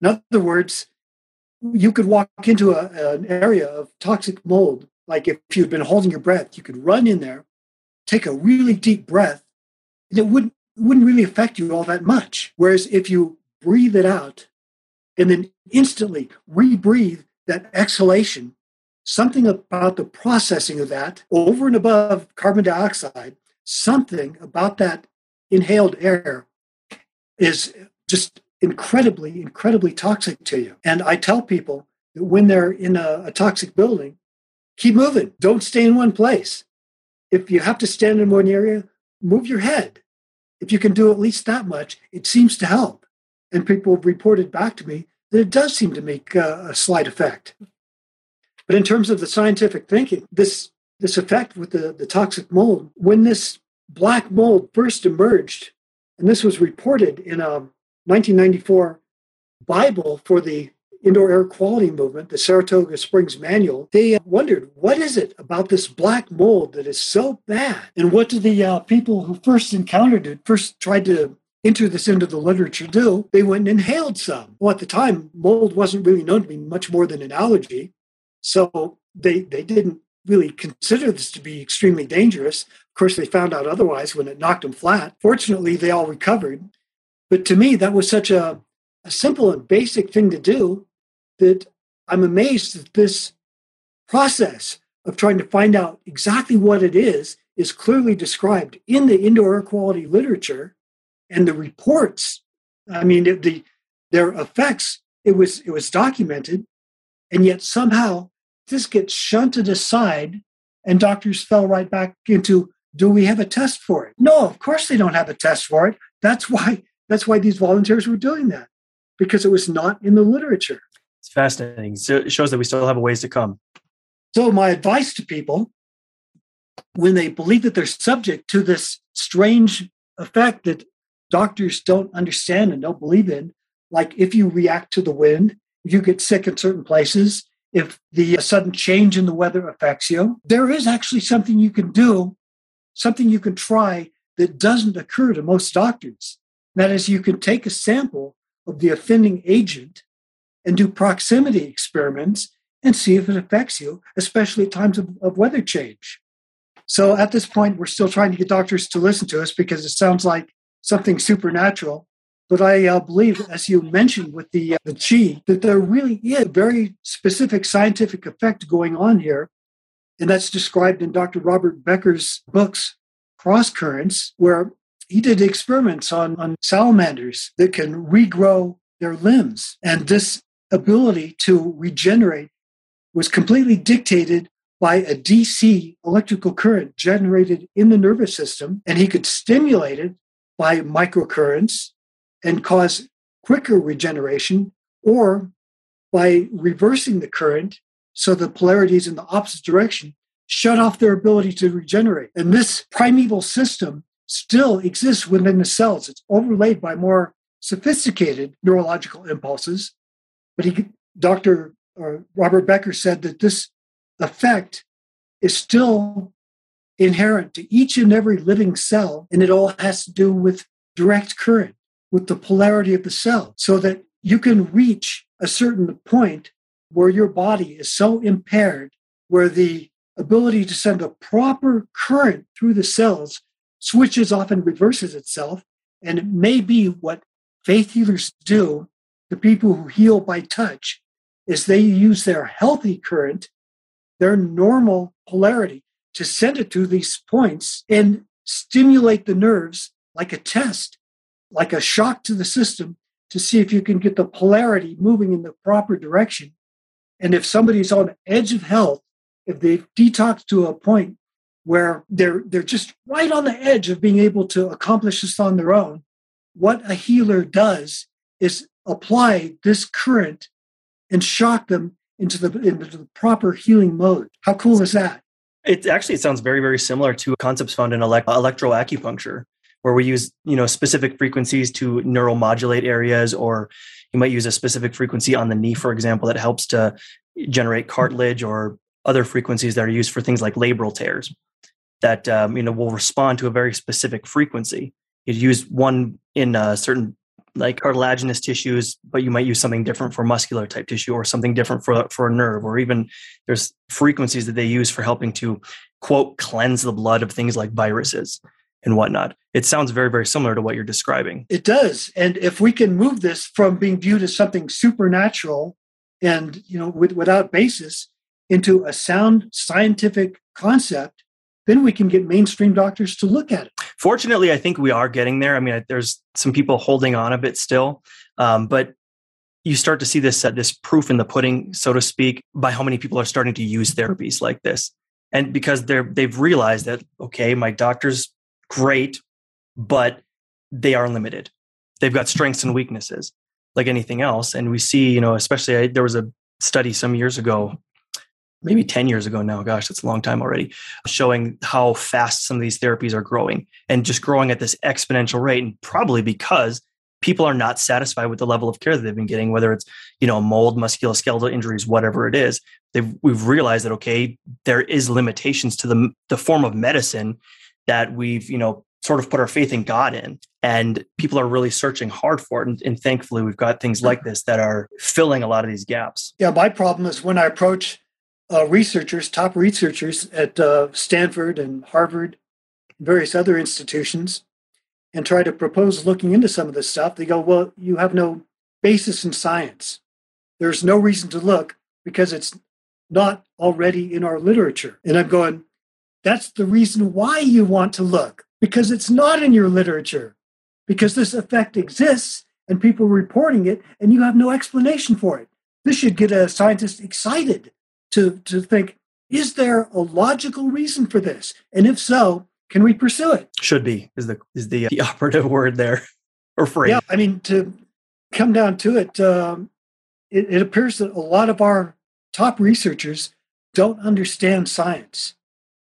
In other words, you could walk into a, an area of toxic mold. Like if you'd been holding your breath, you could run in there, take a really deep breath, and it wouldn't, wouldn't really affect you all that much. Whereas if you breathe it out and then instantly rebreathe that exhalation, something about the processing of that over and above carbon dioxide, something about that inhaled air is just incredibly, incredibly toxic to you. And I tell people that when they're in a, a toxic building, keep moving. Don't stay in one place. If you have to stand in one area, move your head. If you can do at least that much, it seems to help. And people have reported back to me it does seem to make a, a slight effect. But in terms of the scientific thinking, this this effect with the, the toxic mold, when this black mold first emerged, and this was reported in um, a 1994 Bible for the indoor air quality movement, the Saratoga Springs Manual, they uh, wondered what is it about this black mold that is so bad? And what do the uh, people who first encountered it, first tried to enter this into the literature do? They went and inhaled some. Well, at the time, mold wasn't really known to be much more than an allergy. So they, they didn't really consider this to be extremely dangerous. Of course, they found out otherwise when it knocked them flat. Fortunately, they all recovered. But to me, that was such a, a simple and basic thing to do that I'm amazed that this process of trying to find out exactly what it is is clearly described in the indoor air quality literature and the reports. I mean, the their effects. It was it was documented, and yet somehow this gets shunted aside, and doctors fell right back into do we have a test for it? No, of course they don't have a test for it. That's why that's why these volunteers were doing that because it was not in the literature. It's fascinating. So it shows that we still have a ways to come. So my advice to people when they believe that they're subject to this strange effect that doctors don't understand and don't believe in, like if you react to the wind, if you get sick in certain places, if the uh, sudden change in the weather affects you, there is actually something you can do, something you can try that doesn't occur to most doctors. That is, you can take a sample of the offending agent and do proximity experiments and see if it affects you, especially at times of, of weather change. So at this point, we're still trying to get doctors to listen to us because it sounds like something supernatural. But I uh, believe, as you mentioned with the, uh, the chi, that there really is a very specific scientific effect going on here. And that's described in Dr. Robert Becker's books, Cross Currents, where he did experiments on, on salamanders that can regrow their limbs. And this ability to regenerate was completely dictated by a DC electrical current generated in the nervous system, and he could stimulate it by microcurrents and cause quicker regeneration, or by reversing the current so the polarities in the opposite direction shut off their ability to regenerate. And this primeval system still exists within the cells. It's overlaid by more sophisticated neurological impulses. But he, Dr. Uh, Robert Becker said that this effect is still inherent to each and every living cell, and it all has to do with direct current, with the polarity of the cell, so that you can reach a certain point where your body is so impaired, where the ability to send a proper current through the cells switches off and reverses itself. And it may be what faith healers do, the people who heal by touch, is they use their healthy current their normal polarity to send it to these points and stimulate the nerves like a test, like a shock to the system to see if you can get the polarity moving in the proper direction. And if somebody's on the edge of health, if they've detoxed to a point where they're they're just right on the edge of being able to accomplish this on their own, what a healer does is apply this current and shock them into the into the proper healing mode. How cool is that? It actually sounds very very similar to concepts found in elect- electroacupuncture, where we use you know specific frequencies to neuromodulate areas, or you might use a specific frequency on the knee, for example, that helps to generate cartilage, or other frequencies that are used for things like labral tears that um, you know will respond to a very specific frequency. You'd use one in a certain like cartilaginous tissues, but you might use something different for muscular type tissue or something different for, for a nerve, or even there's frequencies that they use for helping to quote cleanse the blood of things like viruses and whatnot. It sounds very, very similar to what you're describing. It does. And if we can move this from being viewed as something supernatural and you know with, without basis into a sound scientific concept, then we can get mainstream doctors to look at it. Fortunately, I think we are getting there. I mean, there's some people holding on a bit still, um, but you start to see this uh, this proof in the pudding, so to speak, by how many people are starting to use therapies like this, and because they're they've realized that okay, my doctor's great, but they are limited. They've got strengths and weaknesses, like anything else, and we see, you know, especially I, there was a study some years ago maybe 10 years ago now gosh that's a long time already showing how fast some of these therapies are growing and just growing at this exponential rate. And probably because people are not satisfied with the level of care that they've been getting whether it's you know mold musculoskeletal injuries whatever it is they've we've realized that okay there is limitations to the the form of medicine that we've you know sort of put our faith in god in. And people are really searching hard for it. And, and thankfully we've got things like mm-hmm. this that are filling a lot of these gaps. Yeah my problem is when i approach uh, researchers, top researchers at uh, Stanford and Harvard, various other institutions, and try to propose looking into some of this stuff, they go, Well, you have no basis in science. There's no reason to look because it's not already in our literature. And I'm going, That's the reason why you want to look, because it's not in your literature, because this effect exists and people reporting it, and you have no explanation for it. This should get a scientist excited to, to think, is there a logical reason for this? And if so, can we pursue it? Should be is the is the, the operative word there or phrase. Yeah, I mean to come down to it, um, it, it appears that a lot of our top researchers don't understand science.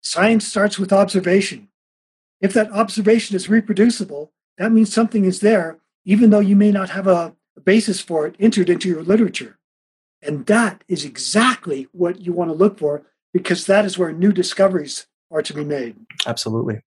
Science starts with observation. If that observation is reproducible, that means something is there, even though you may not have a, a basis for it entered into your literature. And that is exactly what you want to look for because that is where new discoveries are to be made. Absolutely.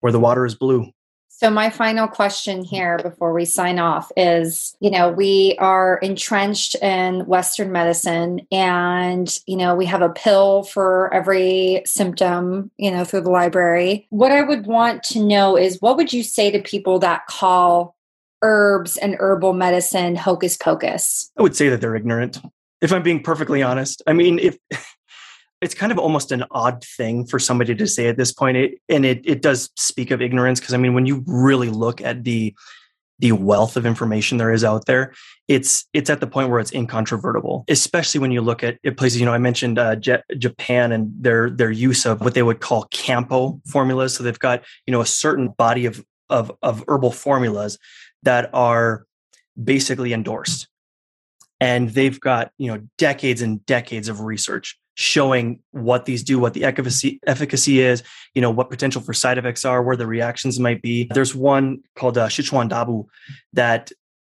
Where the water is blue. So, my final question here before we sign off is you know, we are entrenched in Western medicine, and, you know, we have a pill for every symptom, you know, through the library. What I would want to know is what would you say to people that call herbs and herbal medicine hocus pocus? I would say that they're ignorant if I'm being perfectly honest. I mean, if it's kind of almost an odd thing for somebody to say at this point, it, and it it does speak of ignorance because I mean, when you really look at the the wealth of information there is out there, it's it's at the point where it's incontrovertible. Especially when you look at, places, you know, I mentioned uh, J- Japan and their their use of what they would call Kampo formulas. So they've got you know a certain body of of of herbal formulas that are basically endorsed and they've got you know decades and decades of research showing what these do what the efficacy efficacy is you know what potential for side effects are where the reactions might be. There's one called uh, Shi Quan Da Bu that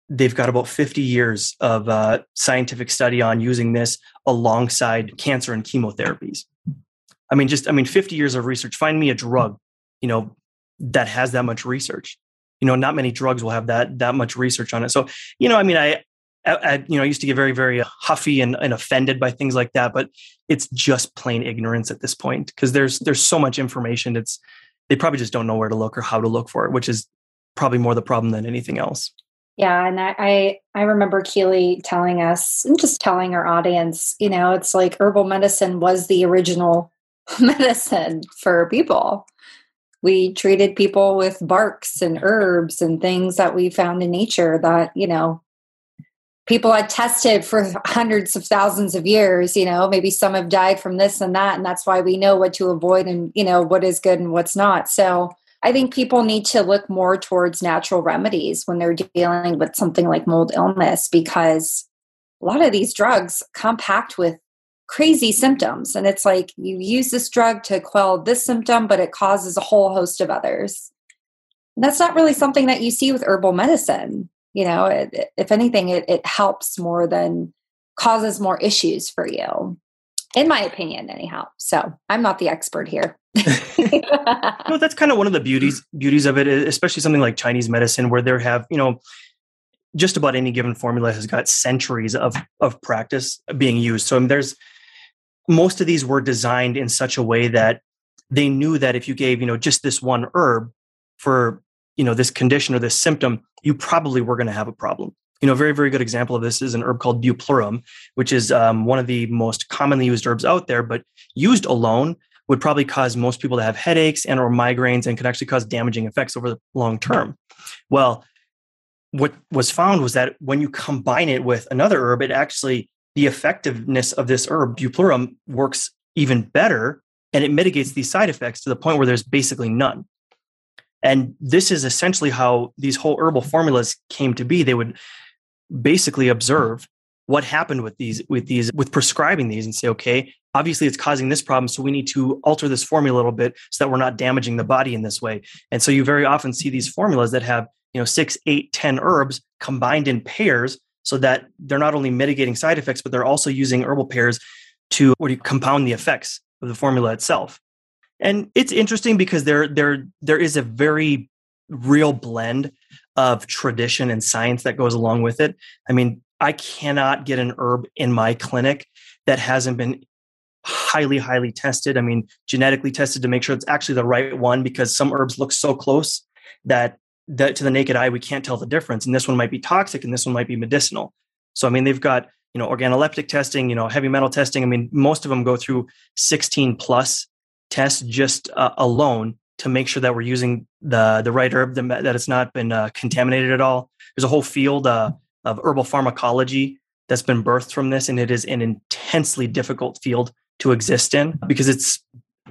they've got about 50 years of uh, scientific study on using this alongside cancer and chemotherapies. I mean just i mean 50 years of research. Find me a drug you know that has that much research. You know not many drugs will have that that much research on it. So you know i mean i I, I, you know, I used to get very, very uh, huffy and, and offended by things like that, but it's just plain ignorance at this point because there's there's so much information. It's they probably just don't know where to look or how to look for it, which is probably more the problem than anything else. Yeah, and I, I remember Keely telling us, and just telling our audience, you know, it's like herbal medicine was the original medicine for people. We treated people with barks and herbs and things that we found in nature that, you know, people had tested for hundreds of thousands of years you know maybe some have died from this and that and that's why we know what to avoid and you know what is good and what's not. So i think people need to look more towards natural remedies when they're dealing with something like mold illness because a lot of these drugs compact with crazy symptoms and it's like you use this drug to quell this symptom but it causes a whole host of others. And that's not really something that you see with herbal medicine you know it, if anything it, it helps more than causes more issues for you in my opinion anyhow. So i'm not the expert here. No that's kind of one of the beauties beauties of it especially something like chinese medicine where there have you know just about any given formula has got centuries of of practice being used. So I mean, there's most of these were designed in such a way that they knew that if you gave you know just this one herb for you know this condition or this symptom you probably were going to have a problem. You know a very very good example of this is an herb called bupleurum which is um, one of the most commonly used herbs out there but used alone would probably cause most people to have headaches and or migraines and could actually cause damaging effects over the long term. Well what was found was that when you combine it with another herb it actually the effectiveness of this herb bupleurum works even better and it mitigates these side effects to the point where there's basically none and this is essentially how these whole herbal formulas came to be. They would basically observe what happened with these with these with prescribing these and say okay obviously it's causing this problem so we need to alter this formula a little bit so that we're not damaging the body in this way and so you very often see these formulas that have you know six eight ten herbs combined in pairs so that they're not only mitigating side effects but they're also using herbal pairs to what do you compound the effects of the formula itself and it's interesting because there there there is a very real blend of tradition and science that goes along with it. I mean, I cannot get an herb in my clinic that hasn't been highly, highly tested. I mean, genetically tested to make sure it's actually the right one because some herbs look so close that that to the naked eye we can't tell the difference. And this one might be toxic, and this one might be medicinal. So I mean, they've got you know organoleptic testing, you know heavy metal testing. I mean, most of them go through 16 plus tests just uh, alone to make sure that we're using the the right herb, that it's not been uh, contaminated at all. There's a whole field uh, of herbal pharmacology that's been birthed from this, and it is an intensely difficult field to exist in because it's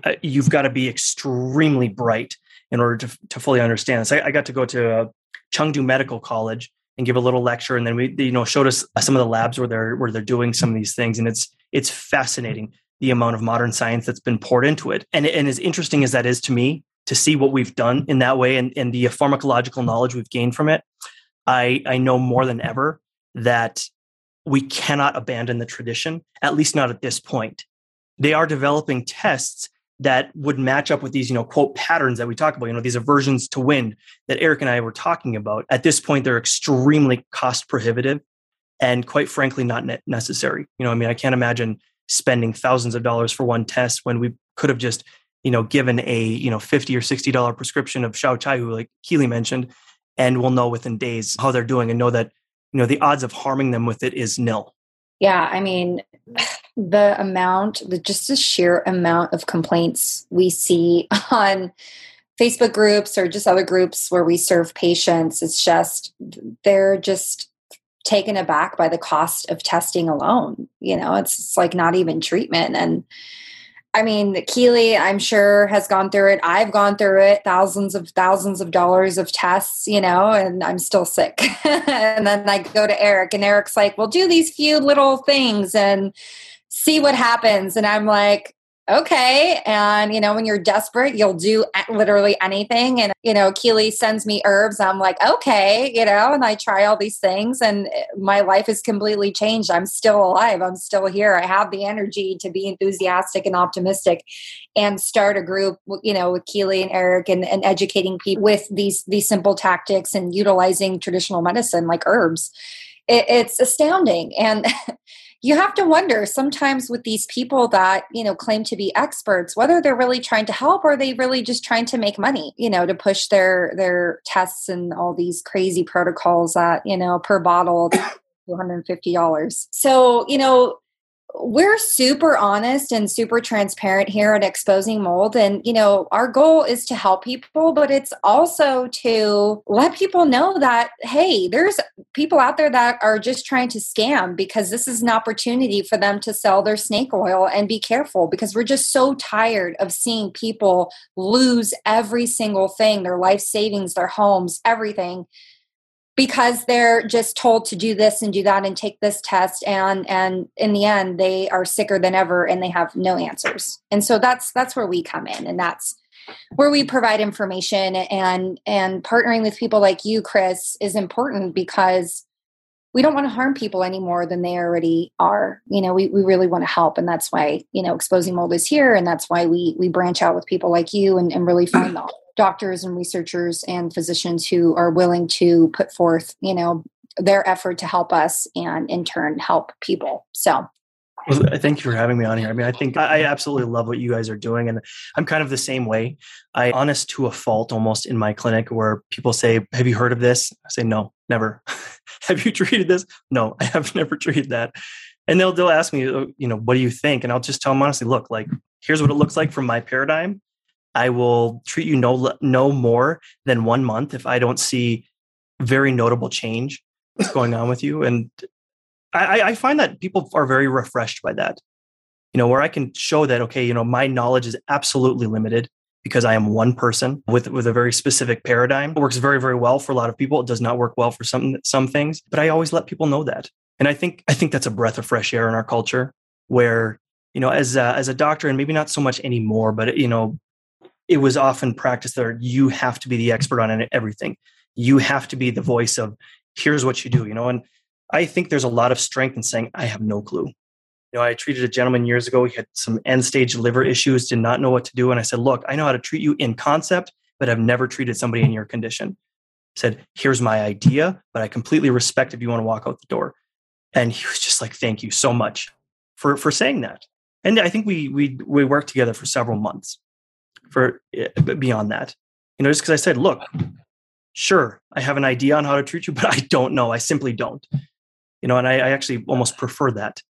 uh, you've got to be extremely bright in order to, to fully understand this. I, I got to go to uh, Chengdu Medical College and give a little lecture, and then we you know showed us some of the labs where they're where they're doing some of these things, and it's it's fascinating the amount of modern science that's been poured into it. And and as interesting as that is to me to see what we've done in that way and, and the pharmacological knowledge we've gained from it, I I know more than ever that we cannot abandon the tradition, at least not at this point. They are developing tests that would match up with these, you know, quote patterns that we talk about, you know, these aversions to wind that Erik and I were talking about. At this point, they're extremely cost prohibitive and quite frankly, not necessary. You know, I mean, I can't imagine spending thousands of dollars for one test when we could have just, you know, given a, you know, 50 or $60 prescription of Xiao Chai Hu like Keely mentioned, and we'll know within days how they're doing and know that, you know, the odds of harming them with it is nil. Yeah, I mean, the amount, the just the sheer amount of complaints we see on Facebook groups or just other groups where we serve patients, it's just they're just taken aback by the cost of testing alone. You know, it's, it's like not even treatment and I mean, Keely, I'm sure, has gone through it. I've gone through it, thousands of thousands of dollars of tests, you know, and I'm still sick. and then I go to Erik, and Erik's like, well, do these few little things and see what happens. And I'm like, okay. And, you know, when you're desperate, you'll do literally anything. And, you know, Keely sends me herbs. I'm like, okay, you know, and I try all these things and eh, my life is completely changed. I'm still alive. I'm still here. I have the energy to be enthusiastic and optimistic and start a group, you know, with Keely and Erik and, and educating people with these, these simple tactics and utilizing traditional medicine like herbs. It, it's astounding. And, you have to wonder sometimes with these people that you know claim to be experts whether they're really trying to help or they really just trying to make money you know to push their their tests and all these crazy protocols that you know per bottle $250 so you know we're super honest and super transparent here at exposing mold. And you know our goal is to help people but it's also to let people know that hey there's people out there that are just trying to scam because this is an opportunity for them to sell their snake oil and be careful because we're just so tired of seeing people lose every single thing their life savings their homes everything because they're just told to do this and do that and take this test and and in the end they are sicker than ever and they have no answers. And so that's that's where we come in and that's where we provide information and and partnering with people like you chris is important because we don't want to harm people any more than they already are. You know we, we really want to help and that's why you know exposing mold is here and that's why we we branch out with people like you and, and really find the doctors and researchers and physicians who are willing to put forth, you know, their effort to help us and in turn help people. So well, thank you for having me on here. I mean, I think I mm-hmm. absolutely love what you guys are doing. And I'm kind of the same way. I honest to a fault almost in my clinic where people say, Have you heard of this? I say, No, never. have you treated this? No, I have never treated that. And they'll they'll ask me, oh, you know, what do you think? And I'll just tell them honestly, look, like here's what it looks like from my paradigm. I will treat you no no more than one month if I don't see very notable change that's going on with you. And I, I find that people are very refreshed by that. You know, where I can show that okay, you know, my knowledge is absolutely limited because I am one person with with a very specific paradigm. It works very very well for a lot of people. It does not work well for some some things, but I always let people know that. And I think I think that's a breath of fresh air in our culture where you know as a, as a doctor and maybe not so much anymore but you know it was often practiced that you have to be the expert on everything. You have to be the voice of here's what you do, you know. And I think there's a lot of strength in saying I have no clue. You know, I treated a gentleman years ago. He had some end stage liver issues, did not know what to do, and I said, "Look, I know how to treat you in concept, but I've never treated somebody in your condition." I said, "Here's my idea, but I completely respect if you want to walk out the door." And he was just like, "Thank you so much for for saying that." and I think we we we worked together for several months. For eh, beyond that, you know, just because I said, look, sure, I have an idea on how to treat you, but I don't know. I simply don't. You know, and I, I actually almost prefer that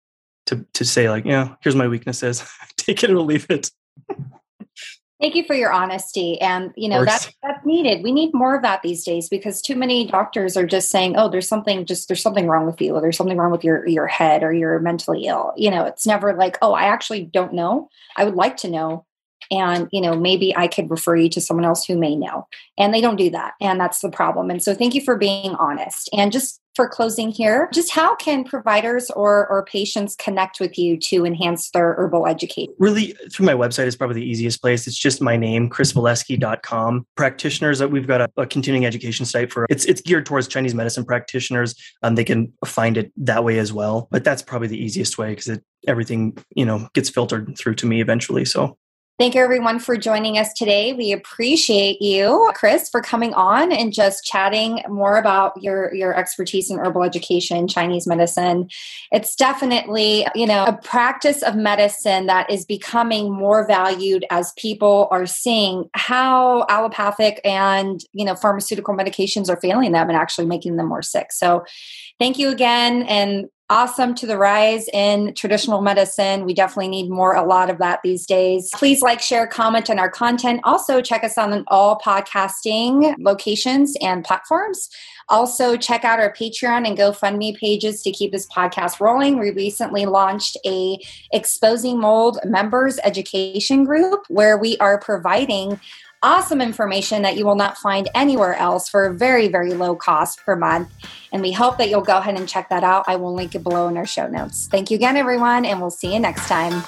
to to say like, yeah, here's my weaknesses. Take it or leave it. Thank you for your honesty. And, you know, that's, that's needed. We need more of that these days because too many doctors are just saying, oh, there's something, just there's something wrong with you, or there's something wrong with your, your head, or you're mentally ill. You know, it's never like, oh, I actually don't know. I would like to know. And, you know, maybe I could refer you to someone else who may know. And they don't do that. And that's the problem. And so thank you for being honest. And just for closing here, just how can providers or, or patients connect with you to enhance their herbal education? Really, through my website is probably the easiest place. It's just my name, chrisvalesky.com. Practitioners, that we've got a, a, continuing education site for it's it's geared towards Chinese medicine practitioners. Um, they can find it that way as well. But that's probably the easiest way because it everything you know gets filtered through to me eventually. So Thank you, everyone, for joining us today. We appreciate you, Chris, for coming on and just chatting more about your, your expertise in herbal education, Chinese medicine. It's definitely, you know, a practice of medicine that is becoming more valued as people are seeing how allopathic and, you know, pharmaceutical medications are failing them and actually making them more sick. So thank you again. And awesome to the rise in traditional medicine. We definitely need more, a lot of that these days. Please like, share, comment on our content. Also, check us on all podcasting locations and platforms. Also, check out our Patreon and GoFundMe pages to keep this podcast rolling. We recently launched a Exposing Mold members education group where we are providing awesome information that you will not find anywhere else for a very, very low cost per month. And we hope that you'll go ahead and check that out. I will link it below in our show notes. Thank you again, everyone, and we'll see you next time.